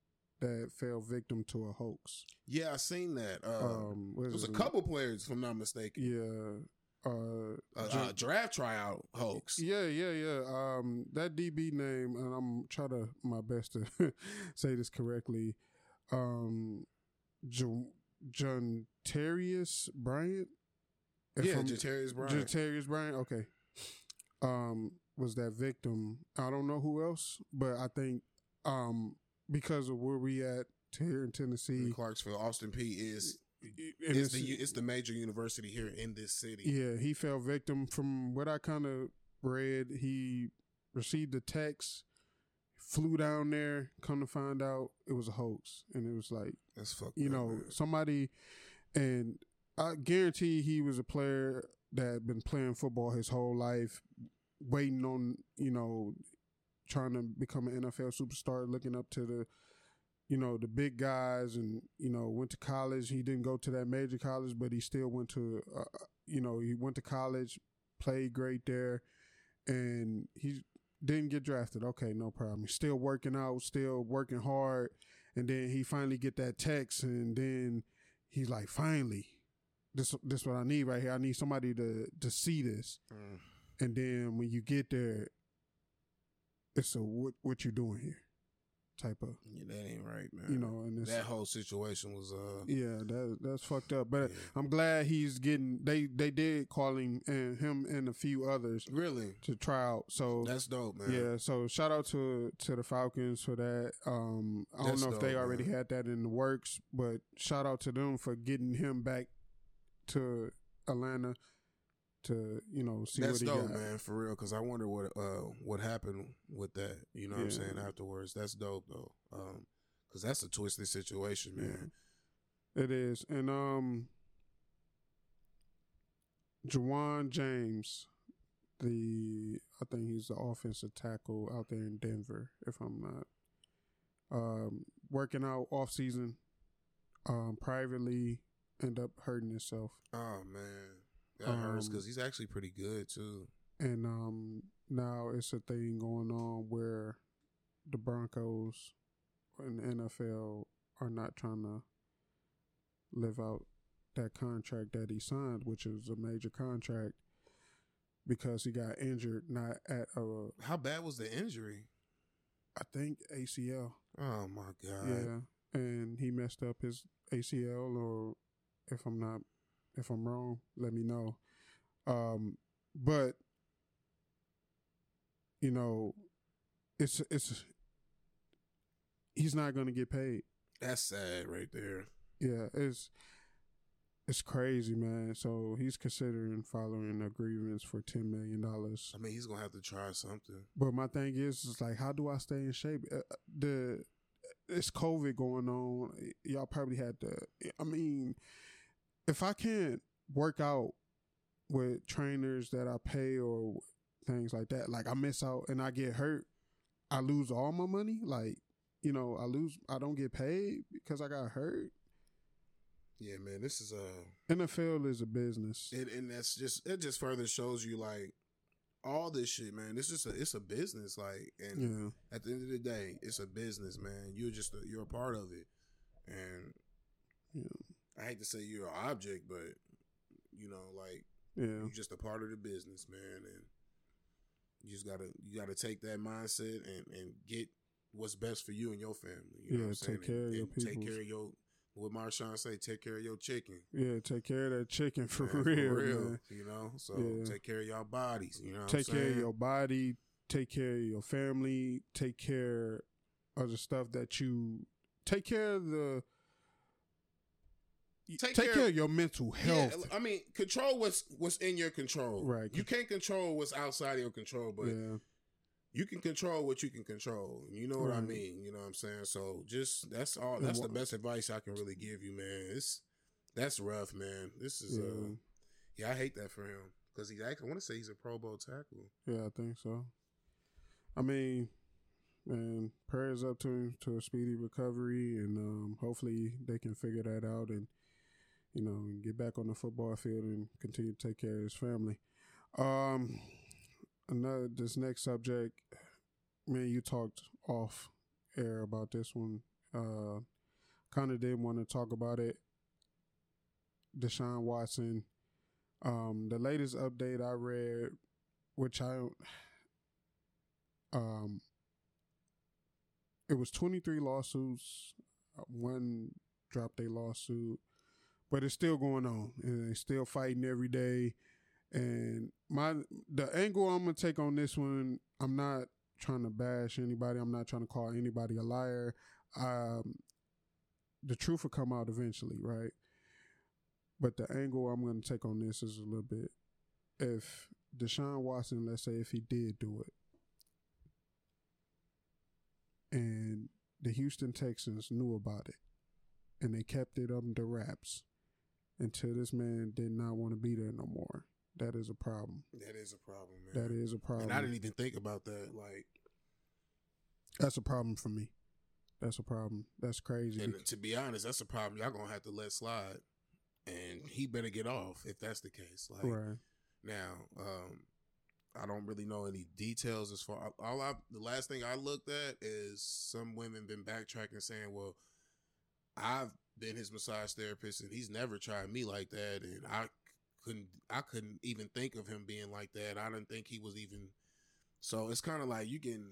A: that fell victim to a hoax.
B: yeah, I seen that. Uh,
A: um, what
B: was a couple players, if I'm not mistaken.
A: Yeah. Uh,
B: A,
A: Ju-
B: a draft tryout hoax.
A: Yeah, yeah, yeah. Um, that DB name, and I'm trying to my best to <laughs> say this correctly. Um, John Terrius Bryant.
B: Yeah, Jatarius Bryant.
A: Jatarius Bryant. Okay. Um, was that victim? I don't know who else, but I think um because of where we at here in Tennessee,
B: in Clarksville, Austin Peay is is
A: it's-
B: the it's the major university here in this city.
A: Yeah, he fell victim from what I kind of read. He received a text, flew down there. Come to find out, it was a hoax, and it was like
B: That's fucked.
A: you
B: up,
A: know
B: man.
A: somebody, and I guarantee he was a player that had been playing football his whole life, waiting on you know, trying to become an NFL superstar, looking up to the. You know the big guys, and you know went to college. He didn't go to that major college, but he still went to uh, you know, he went to college, played great there, and he didn't get drafted. Okay, no problem. He's still working out, still working hard, and then he finally get that text, and then he's like, finally, this this what I need right here. I need somebody to to see this,
B: Mm.
A: And then when you get there, it's a what what you doing here, type of
B: Yeah, that ain't right, man.
A: you know, and
B: that whole situation was uh
A: yeah, that that's fucked up. But
B: yeah.
A: I'm glad he's getting. They they did call him and him and a few others
B: really
A: to try out. So
B: that's dope, man.
A: yeah, so shout out to to the Falcons for that. Um, I don't
B: That's
A: know if they already
B: man.
A: had that in the works, but shout out to them for getting him back to Atlanta to you know see
B: That's
A: what he
B: dope,
A: got.
B: man, for real. Because I wonder what uh what happened with that. You know what I'm saying afterwards. That's dope though. Um, because that's a twisted situation, man.
A: It is, and um, Ja'Wuan James, the I think he's the offensive tackle out there in Denver, if I'm not um, working out off season, um, privately, end up hurting himself,
B: Oh man, that hurts
A: Um,
B: because he's actually pretty good too.
A: and um, now it's a thing going on where the Broncos and the NFL are not trying to live out that contract that he signed, which is a major contract, because he got injured not at a
B: How bad was the injury?
A: I think ACL.
B: Oh my god.
A: Yeah, and he messed up his ACL, or if I'm not, if I'm wrong, let me know. Um, but you know, it's it's he's not going to get paid.
B: That's sad right there.
A: Yeah, it's it's crazy, man. So he's considering filing a grievance for ten million dollars.
B: I mean, he's gonna have to try something.
A: But my thing is, is like, how do I stay in shape? Uh, the it's COVID going on. Y'all probably had to. I mean, if I can't work out with trainers that I pay or things like that. Like I miss out and I get hurt, I lose all my money. Like you know, I lose. I don't get paid because I got hurt.
B: Yeah, man, this is a
A: NFL is a business.
B: It, and that's just it. Just further shows you like all this shit, man. It's just a it's a business, like, and
A: yeah.
B: at the end of the day, it's a business, man. You're just a, you're a part of it, and
A: yeah.
B: I hate to say you're an object, but you know, like,
A: yeah,
B: you're just a part of the business, man, and you just gotta you gotta take that mindset and and get what's best for you and your family. You
A: yeah, what I'm saying? take care
B: and,
A: of your
B: people. Take care of your what Marshawn say, take care of your chicken.
A: Yeah, take care of that chicken for
B: man, <laughs>
A: real,
B: for real.
A: Man.
B: You know, so
A: yeah.
B: take care of y'all bodies. You know,
A: take care
B: saying?
A: of your body, take care of your family, take care of the stuff that you take care of the. Take, take care, care, of your mental health.
B: Yeah, I mean, control what's what's in your control.
A: Right.
B: You can't control what's outside of your control, but
A: yeah
B: you can control what you can control. You know what right. I mean? You know what I'm saying? So just that's all that's the best advice I can really give you, man. It's that's rough, man. This is
A: yeah.
B: uh yeah, I hate that for him cuz he I want to say he's a Pro Bowl tackle.
A: Yeah, I think so. I mean, and prayers up to him to a speedy recovery and um hopefully they can figure that out and you know, get back on the football field and continue to take care of his family. Um another this next subject, man, you talked off air about this one. Uh, kind of didn't want to talk about it. Deshaun Watson. Um, the latest update I read, which I, um, it was 23 lawsuits. One dropped a lawsuit, but it's still going on and still fighting every day. And my the angle I'm gonna take on this one, I'm not trying to bash anybody. I'm not trying to call anybody a liar. Um, the truth will come out eventually, right? But the angle I'm to take on this is a little bit. If Deshaun Watson, let's say, if he did do it, and the Houston Texans knew about it, and they kept it under wraps until this man did not want to be there no more that is a problem.
B: That is a problem, man.
A: That is a problem.
B: And I didn't even think about that. Like,
A: that's a problem for me. That's a problem. That's crazy.
B: And to be honest, that's a problem y'all gonna have to let slide. And he better get off if that's the case. Like
A: right.
B: now, um, I don't really know any details as far. All I the last thing I looked at is some women been backtracking saying, "Well, I've been his massage therapist and he's never tried me like that, and I couldn't I couldn't even think of him being like that. I didn't think he was even so it's kind of like you can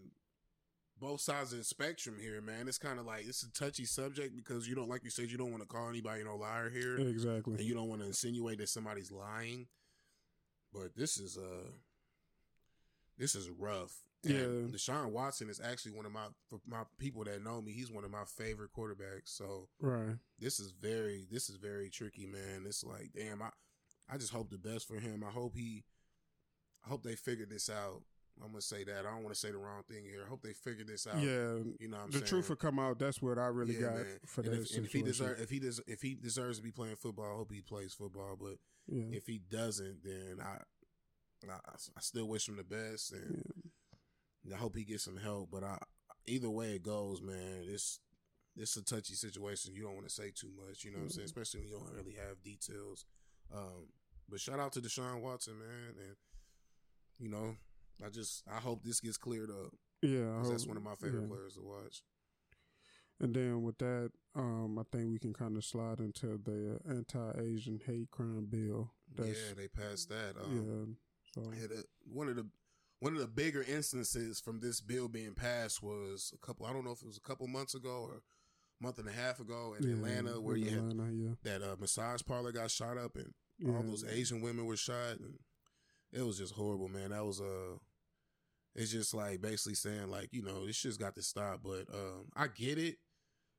B: both sides of the spectrum here, man. It's kind of like it's a touchy subject because you don't like you said you don't want to call anybody no liar here.
A: Exactly.
B: And you don't want to insinuate that somebody's lying. But this is uh this is rough. And
A: yeah.
B: Deshaun Watson is actually one of my for my people that know me, he's one of my favorite quarterbacks. So
A: Right.
B: This is very this is very tricky, man. It's like, damn, I I just hope the best for him. I hope he, I hope they figure this out. I'm gonna say that. I don't want to say the wrong thing here. I hope they figure this out.
A: Yeah,
B: you know,
A: the
B: saying?
A: truth will come out. That's what I really
B: yeah,
A: got
B: man.
A: for
B: and
A: that
B: if,
A: situation.
B: if he deserves, if he does, if he deserves to be playing football, I hope he plays football. But
A: yeah.
B: if he doesn't, then I, I, I still wish him the best, and
A: yeah.
B: I hope he gets some help. But I, either way it goes, man, it's it's a touchy situation. You don't want to say too much. You know what I'm saying? Especially when you don't really have details. Um, but shout out to Deshaun Watson, man, and you know, I just I hope this gets cleared up.
A: Yeah, hope,
B: that's one of my favorite
A: yeah.
B: players to watch.
A: And then with that, um, I think we can kind of slide into the anti-Asian hate crime bill.
B: That's, yeah, they passed that. Um,
A: yeah, so
B: yeah, the, one of the one of the bigger instances from this bill being passed was a couple. I don't know if it was a couple months ago or a month and a half ago in
A: yeah,
B: Atlanta, where you
A: Atlanta,
B: had
A: yeah.
B: that uh, massage parlor got shot up and
A: yeah.
B: all those Asian women were shot, and it was just horrible, man. That was uh it's just like basically saying like you know this shit's got to stop. But um, I get it.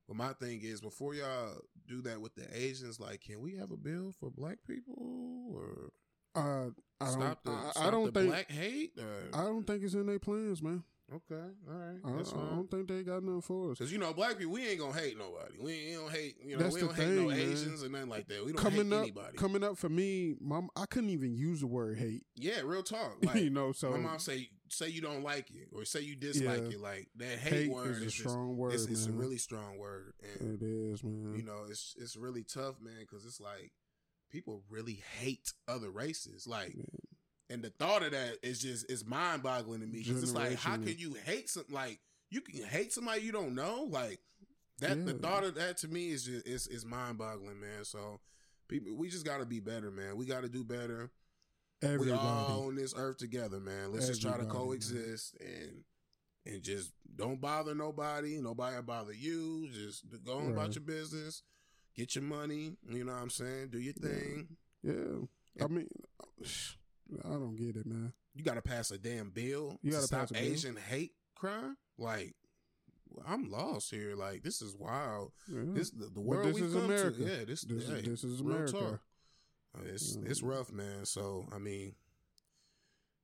B: But my thing is before y'all do that with the Asians, like, can we have a bill for black people or
A: uh, I
B: stop
A: don't,
B: the,
A: I,
B: stop
A: I don't think
B: black hate? Or?
A: I don't think it's in their plans, man.
B: Okay, all right,
A: I,
B: that's
A: I
B: fine.
A: don't think they got nothing for us.
B: Cause you know, black people, we ain't gonna hate nobody. We ain't gonna hate, you know,
A: That's
B: we don't hate no
A: man.
B: Asians and nothing like that. We don't
A: Coming
B: hate
A: up,
B: anybody.
A: coming up for me, mom, I couldn't even use the word hate. <laughs>
B: yeah, real talk. <laughs> Like,
A: you know, so
B: my mom say, say you don't like it or say you dislike
A: Yeah.
B: it. Like that hate,
A: hate
B: word
A: is a
B: just,
A: strong word,
B: it's, it's a really strong word, and
A: it is, man.
B: you know, it's it's really tough, man, because it's like people really hate other races, like. And the thought of that is just is mind boggling to me because it's like, how can you hate some like you can hate somebody you don't know like that? The thought of that to me is just is is mind boggling, man. So people, we just got to be better, man. We got to do better.
A: Everybody.
B: We all on this earth together, man. Let's just try to
A: Everybody, man.
B: coexist and and just don't bother nobody. Nobody will bother you. Just go on about your business. Get your money. You know what I'm saying? Do your thing.
A: yeah. I mean, I don't get it, man.
B: You got to pass a damn bill
A: You
B: to
A: gotta
B: stop
A: pass a bill?
B: Asian hate crime. Like, I'm lost here. Like, this is wild.
A: Yeah.
B: This the, the world
A: this
B: we
A: is
B: come
A: America.
B: to. Yeah, this
A: this,
B: hey,
A: is, this is America.
B: Uh, It's
A: Yeah.
B: it's rough, man. So I mean,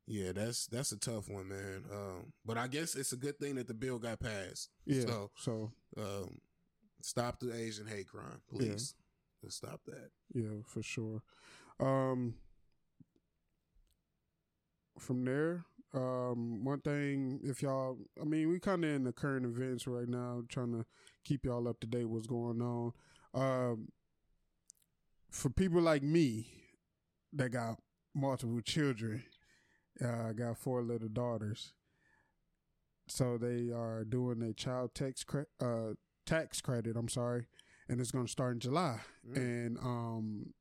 B: yeah, that's that's a tough one, man. Um, but I guess it's a good thing that the bill got passed.
A: Yeah.
B: So
A: So,
B: um, stop the Asian hate crime, please. Let's stop that.
A: yeah, for sure. Um, from there, um, one thing, if y'all, I mean, we kind of in the current events right now, trying to keep y'all up to date what's going on. Um, for people like me that got multiple children, uh, I got four little daughters. So they are doing a child tax cre- uh, tax credit. I'm sorry, and it's going to start in July.
B: Mm.
A: And um,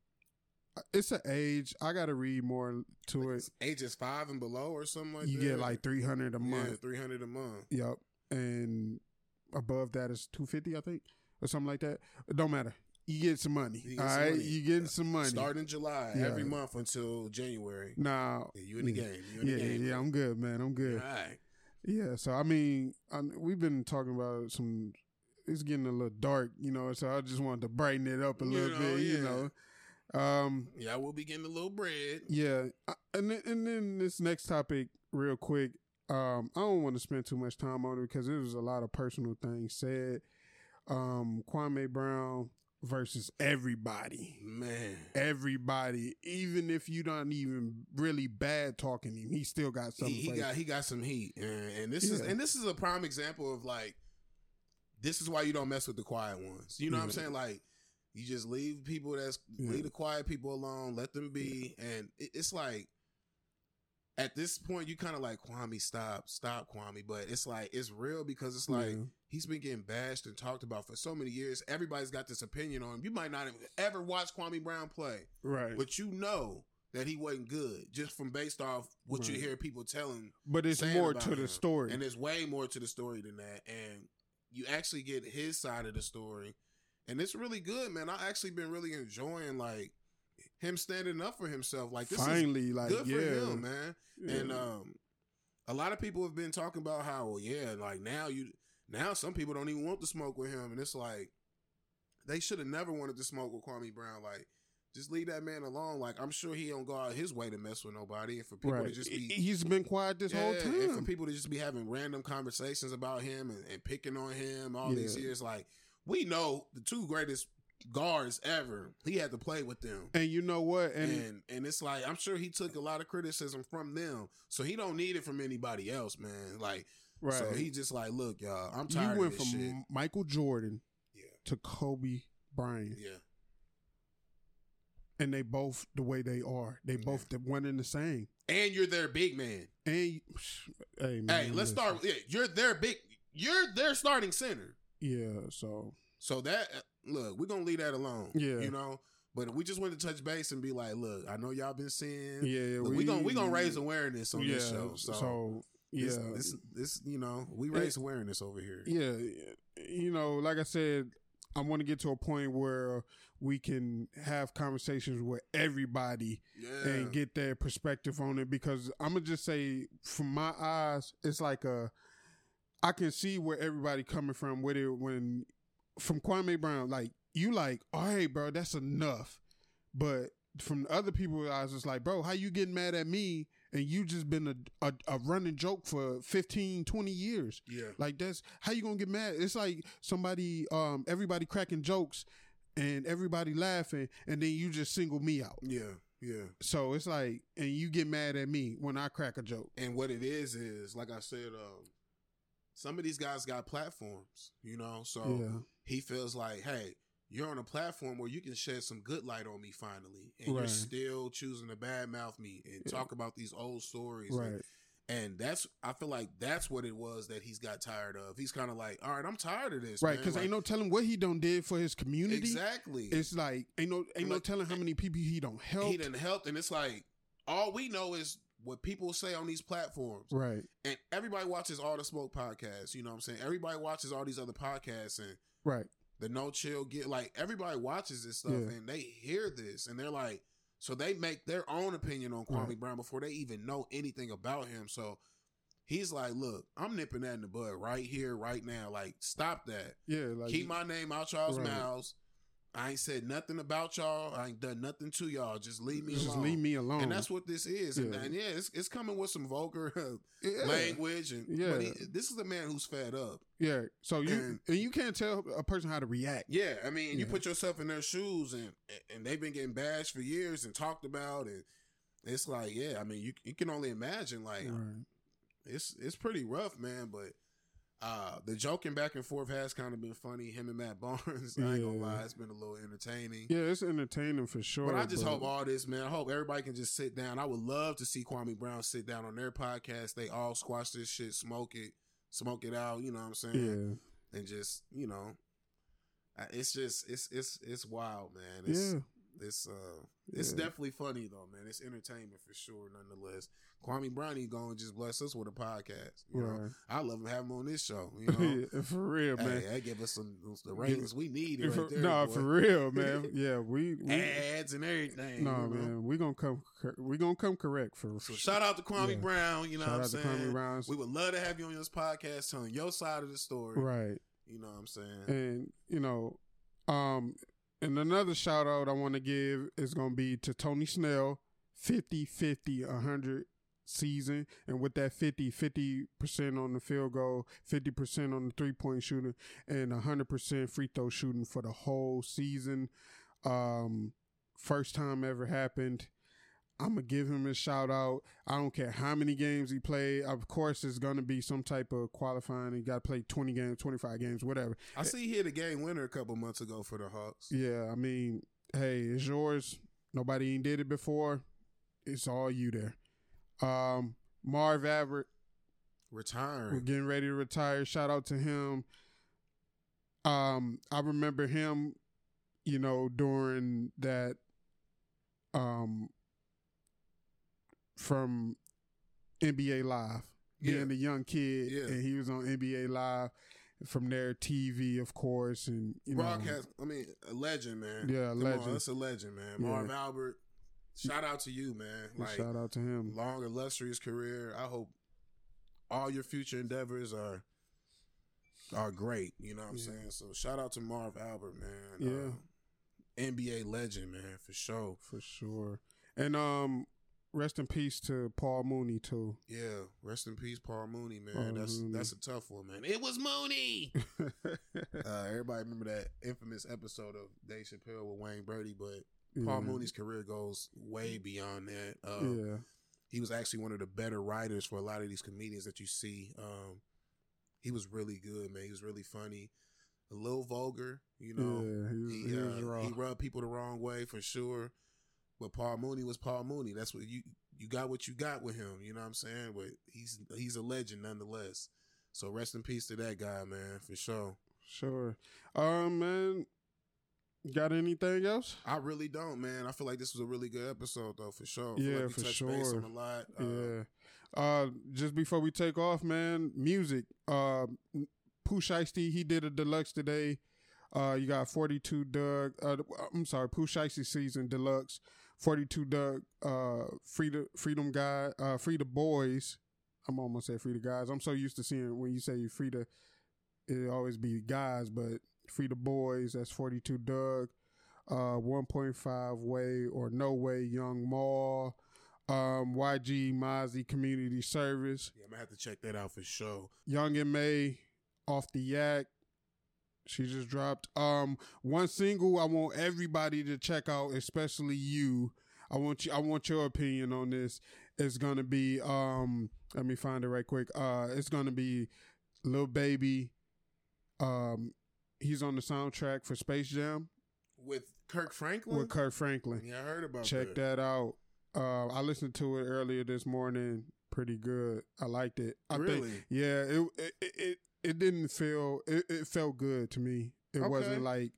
A: it's an age. I got to read more to it.
B: Ages five and below or something like
A: You
B: that.
A: get like three hundred a month.
B: three hundred a month.
A: Yep. And above that is two fifty, I think, or something like that. It don't matter. You get some money.
B: You get
A: all
B: some
A: right,
B: money.
A: you getting some money.
B: Starting in July,
A: Yeah.
B: every month until January.
A: now.
B: Yeah, you in the
A: yeah.
B: game. You in
A: Yeah,
B: the game.
A: yeah, I'm good, man. I'm good.
B: All right.
A: Yeah, so I mean, I, we've been talking about some. It's getting a little dark, you know. So I just wanted to brighten it up a
B: You
A: little
B: know,
A: bit, you know. Um,
B: Yeah, I will be getting a little bread.
A: yeah, and then, and then this next topic, real quick. Um, I don't want to spend too much time on it because there was a lot of personal things said. Um, Kwame Brown versus everybody.
B: Man.
A: Everybody, even if you don't even really bad talking him, he still got
B: He,
A: something.
B: he
A: for
B: got he got some heat. And, and this is and this is a prime example of like this is why you don't mess with the quiet ones. You know what I'm
A: mm-hmm.
B: saying? Like you just leave people that's
A: Yeah.
B: leave the quiet people alone, let them be. And it, it's like at this point you kind of like Kwame, stop, stop, Kwame. But it's like it's real because it's like he's been getting bashed and talked about for so many years. Everybody's got this opinion on him. You might not have ever watch Kwame Brown play,
A: right,
B: but you know that he wasn't good just from based off what you hear people telling.
A: but it's more to the
B: him.
A: story.
B: And it's way more to the story than that. And you actually get his side of the story. And it's really good, man. I actually been really enjoying like him standing up for himself. Like this
A: Finally,
B: is
A: like
B: good
A: yeah,
B: for him, man.
A: yeah.
B: And um a lot of people have been talking about how, well, yeah, like now you now some people don't even want to smoke with him. And it's like they should have never wanted to smoke with Kwame Brown. Like, just leave that man alone. Like, I'm sure he don't go out his way to mess with nobody. And for people
A: right.
B: to just be
A: He's been quiet this whole
B: yeah, And for people to just be having random conversations about him and, and picking on him all these years, like we know the two greatest guards ever. He had to play with them.
A: And you know what? And,
B: And and it's like I'm sure he took a lot of criticism from them, so he don't need it from anybody else, man. Like,
A: right,
B: so he just like, look, y'all, I'm
A: you
B: tired
A: went
B: of this
A: from
B: shit.
A: Michael Jordan
B: Yeah,
A: to Kobe Bryant,
B: yeah,
A: and they both the way they are. They
B: Yeah.
A: both the one and the same.
B: and you're their big man.
A: And hey, man,
B: hey, let's
A: listen.
B: start. Yeah, you're their big. You're their starting center.
A: Yeah, so
B: So that uh, look, we're gonna leave that alone.
A: Yeah.
B: you know. But we just wanted to touch base and be like, look, I know y'all been seeing.
A: yeah,
B: Look, we, gonna we gonna raise awareness on
A: yeah,
B: this show. So,
A: so yeah,
B: this, this this you know we
A: It-
B: raise awareness over here.
A: yeah, you know, like I said, I want to get to a point where we can have conversations with everybody
B: Yeah,
A: and get their perspective on it because I'm gonna just say from my eyes, it's like a I can see where everybody coming from with it when from Kwame Brown, like you like, oh hey bro, that's enough. But from other people's eyes, it's like, bro, how you getting mad at me and you just been a, a, a running joke for 15, 20 years.
B: Yeah.
A: Like that's how you gonna get mad? It's like somebody, um, everybody cracking jokes and everybody laughing, and then you just single me out.
B: Yeah. Yeah.
A: So it's like, and you get mad at me when I crack a joke.
B: And what it is is, like I said, um, some of these guys got platforms, you know. So
A: yeah,
B: he feels like, hey, you're on a platform where you can shed some good light on me finally, and
A: Right.
B: you're still choosing to badmouth me and
A: Yeah.
B: talk about these old stories.
A: Right.
B: And that's, I feel like that's what it was that he's got tired of. He's kind of like, all right, I'm tired of this,
A: Right, because
B: Like,
A: ain't no telling what he done did for his community.
B: exactly.
A: It's like ain't no ain't no telling how eh, many people he don't help.
B: he didn't help, and it's like all we know is what people say on these platforms.
A: right,
B: And everybody watches all the smoke podcasts. You know what I'm saying? Everybody watches all these other podcasts and
A: right,
B: the no chill get like everybody watches this stuff
A: Yeah.
B: and they hear this and they're like, so they make their own opinion on Kwame
A: Right.
B: Brown before they even know anything about him. So he's like, look, I'm nipping that in the bud right here, right now. Like, stop that.
A: yeah. Like
B: Keep my name out y'all's
A: Right.
B: mouths. I ain't said nothing about y'all. I ain't done nothing to y'all. Just leave me
A: just
B: alone.
A: leave me alone.
B: And that's what this is. And,
A: Yeah.
B: and yeah, it's, it's coming with some vulgar <laughs>
A: yeah.
B: language. And
A: Yeah.
B: but he, this is a man who's fed up.
A: Yeah. So you
B: And-
A: and you can't tell a person how to react.
B: Yeah, I mean, you put yourself in their shoes, and and they've been getting bashed for years and talked about, and it's like, yeah, I mean, you you can only imagine, like,
A: Right.
B: it's it's pretty rough, man. But uh the joking back and forth has kind of been funny. Him and Matt <laughs> Barnes, I ain't gonna lie, it's been a little entertaining.
A: Yeah, it's entertaining for sure.
B: But I just hope all this, man. I hope everybody can just sit down. I would love to see Kwame Brown sit down on their podcast. They all squash this shit, smoke it, smoke it out. You know what I'm saying?
A: Yeah.
B: and just you know, it's just it's it's it's wild, man. It's,
A: Yeah.
B: It's uh, it's
A: Yeah.
B: definitely funny though, man. It's entertainment for sure, nonetheless. Kwame Brownie going to just bless us with a podcast. You know, I love him having him on this show. You <laughs> know,
A: Yeah, for real, man.
B: hey, that give us some the ratings we need. Right
A: For-
B: there,
A: nah,
B: boy.
A: for real, man. <laughs> Yeah, we, we
B: ads and everything.
A: no
B: know?
A: man, we gonna come we gonna come correct for
B: So shout out to Kwame
A: Yeah.
B: Brown. You know
A: Shout
B: what I'm
A: to
B: saying?
A: Kwame Brown.
B: We would love to have you on this podcast telling your side of the story.
A: right.
B: You know what I'm saying?
A: And you know, um, and another shout out I want to give is gonna be to Tony Snell, 50, 50, 100 season, and with that 50, 50 percent on the field goal, fifty percent on the three point shooting, and hundred percent free throw shooting for the whole season. Um, first time ever happened. I'm gonna give him a shout out. I don't care how many games he played. Of course, it's gonna be some type of qualifying. He got to play 20 games, 25 games, whatever.
B: I see he hit a game winner a couple months ago for the Hawks.
A: Yeah, I mean, hey, it's yours. Nobody ain't did it before. It's all you there. Um, Marv we're
B: Retiring.
A: getting ready to retire. Shout out to him. Um, I remember him, you know, during that um from NBA Live, being
B: Yeah.
A: a young kid,
B: Yeah.
A: and he was on NBA Live. From their TV, of course, and you know,
B: Broadcast. I mean, a legend, man.
A: Yeah, a
B: Come
A: legend.
B: On, that's a legend, man.
A: Yeah.
B: Marv Albert. Shout out to you, man. Like
A: shout out to him.
B: long, illustrious career. I hope all your future endeavors are are great. You know what I'm
A: Yeah.
B: saying? So shout out to Marv Albert, man.
A: Yeah.
B: Uh, NBA legend, man, for sure.
A: for sure. And um, rest in peace to Paul Mooney too.
B: Yeah. Rest in peace, Paul Mooney, man.
A: Paul
B: that's
A: Mooney.
B: that's a tough one, man. It was Mooney. <laughs> uh, everybody remember that infamous episode of Dave Chappelle with Wayne Brady, but Paul
A: Yeah.
B: Mooney's career goes way beyond that. Uh,
A: Yeah,
B: He was actually one of the better writers for a lot of these comedians that you see. Um, he was really good, man. He was really funny, a little vulgar, you know.
A: yeah, he was,
B: He,
A: he
B: uh, he rubbed people the wrong way for sure. But Paul Mooney was Paul Mooney. That's what you you got what you got with him. You know what I'm saying? But he's he's a legend nonetheless. So rest in peace to that guy, man, for sure.
A: Sure. Um, man, got anything else?
B: I really don't, man. I feel like this was a really good episode, though, for sure.
A: Yeah,
B: like
A: for sure.
B: a lot. Uh,
A: yeah. Uh, just before we take off, man, music. Uh, Pooh Shiesty, he did a deluxe today. Uh, you got 42 Dugg. Uh, I'm sorry, Pooh Shiesty season deluxe. 42 Dugg. Uh, Free Freedom Guy. Uh, Free the Boys. I'm almost say Free the Guys. I'm so used to seeing when you say you Free the, it always be guys, but Free the Boys. That's 42 Dugg. Uh, 1.5 Way or No Way Young Maul. Um, YG Mozzy Community Service.
B: Yeah, I'm gonna have to check that out for sure.
A: Young and May off the yak. She just dropped um one single I want everybody to check out, especially you. I want you I want your opinion on this. It's gonna be um let me find it right quick. Uh it's gonna be Lil Baby. Um he's on the soundtrack for Space Jam
B: With Kirk Franklin.
A: with Kurt Franklin.
B: yeah, I heard about
A: Check that out. Uh I listened to it earlier this morning. Pretty good. I liked it. I
B: Really?
A: think yeah, it it it, it didn't feel it, it felt good to me. It
B: Okay.
A: wasn't like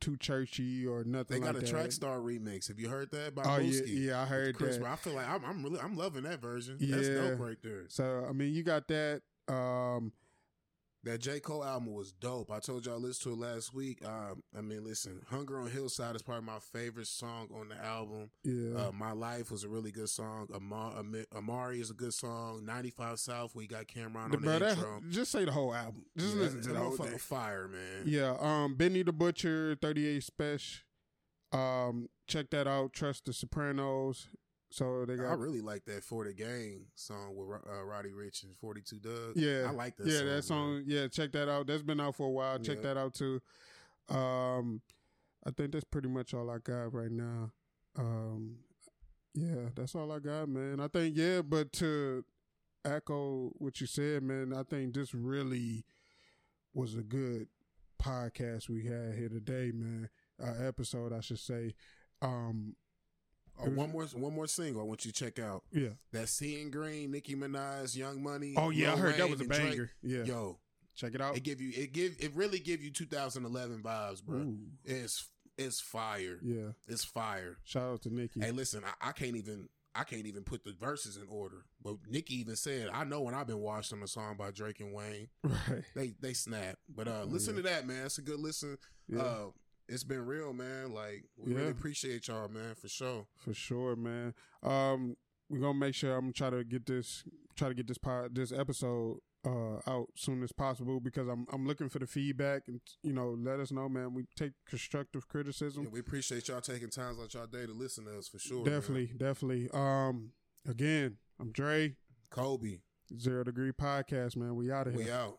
A: too churchy or nothing
B: They got
A: like
B: a track star remix. Have you heard that by
A: Oh yeah, yeah, I heard
B: Chris,
A: that.
B: Brown. I feel like I'm, I'm really I'm loving that version. Yeah. That's
A: Yeah.
B: dope right there.
A: So I mean, you got that. Um,
B: That J Cole album was dope. I told y'all I listened to it last week. Um, I mean, listen, "Hunger on Hillside" is probably my favorite song on the album.
A: yeah,
B: Uh, "My Life" was a really good song. Amar, Ami- Amari is a good song. "95 South," we got Cam'ron
A: The-
B: on
A: bro,
B: the
A: that,
B: intro.
A: just say the whole album. Just
B: Yeah,
A: listen to the
B: that
A: whole thing.
B: Fire, man.
A: Yeah. Um, Benny the Butcher, thirty eight special. Um, check that out. Trust the Sopranos. So they got.
B: I really like that "For the Gang" song with uh, Roddy Ricch and Forty Two Dugg.
A: Yeah.
B: I like that.
A: yeah,
B: song,
A: that
B: man.
A: song. Yeah, check that out. That's been out for a while. Check
B: Yeah.
A: that out too. Um, I think that's pretty much all I got right now. Um, yeah, that's all I got, man. I think yeah, but to echo what you said, man, I think this really was a good podcast we had here today, man. Uh, episode, I should say. Um,
B: Oh, one more, one more single. I want you to check out.
A: yeah.
B: That Seeing Green, Nicki Minaj, Young Money.
A: Oh yeah, I
B: Lil
A: heard that
B: Wayne,
A: was a
B: and Drake.
A: banger. Yeah,
B: Yo,
A: check it out.
B: it give you it give it really give you 2011 vibes, bro.
A: Ooh,
B: It's it's fire.
A: yeah.
B: It's fire.
A: Shout out to Nicki.
B: Hey, listen, I, I can't even I can't even put the verses in order. But Nicki even said, I know when I've been watching a song by Drake and Wayne, <laughs>
A: Right.
B: they they snap. But uh
A: Oh,
B: listen
A: yeah.
B: to that, man. It's a good listen.
A: Yeah.
B: Uh it's been real, man. Like we
A: Yeah.
B: really appreciate y'all, man, for sure.
A: For sure, man. Um, we're gonna make sure I'm gonna try to get this try to get this pod this episode uh out soon as possible because I'm I'm looking for the feedback and you know let us know, man. We take constructive criticism.
B: Yeah, we appreciate y'all taking times out y'all day to listen to us for sure. man.
A: definitely, definitely. Um, again, I'm Dre,
B: Kobe,
A: Zero Degree Podcast, man. We out of here.
B: we out.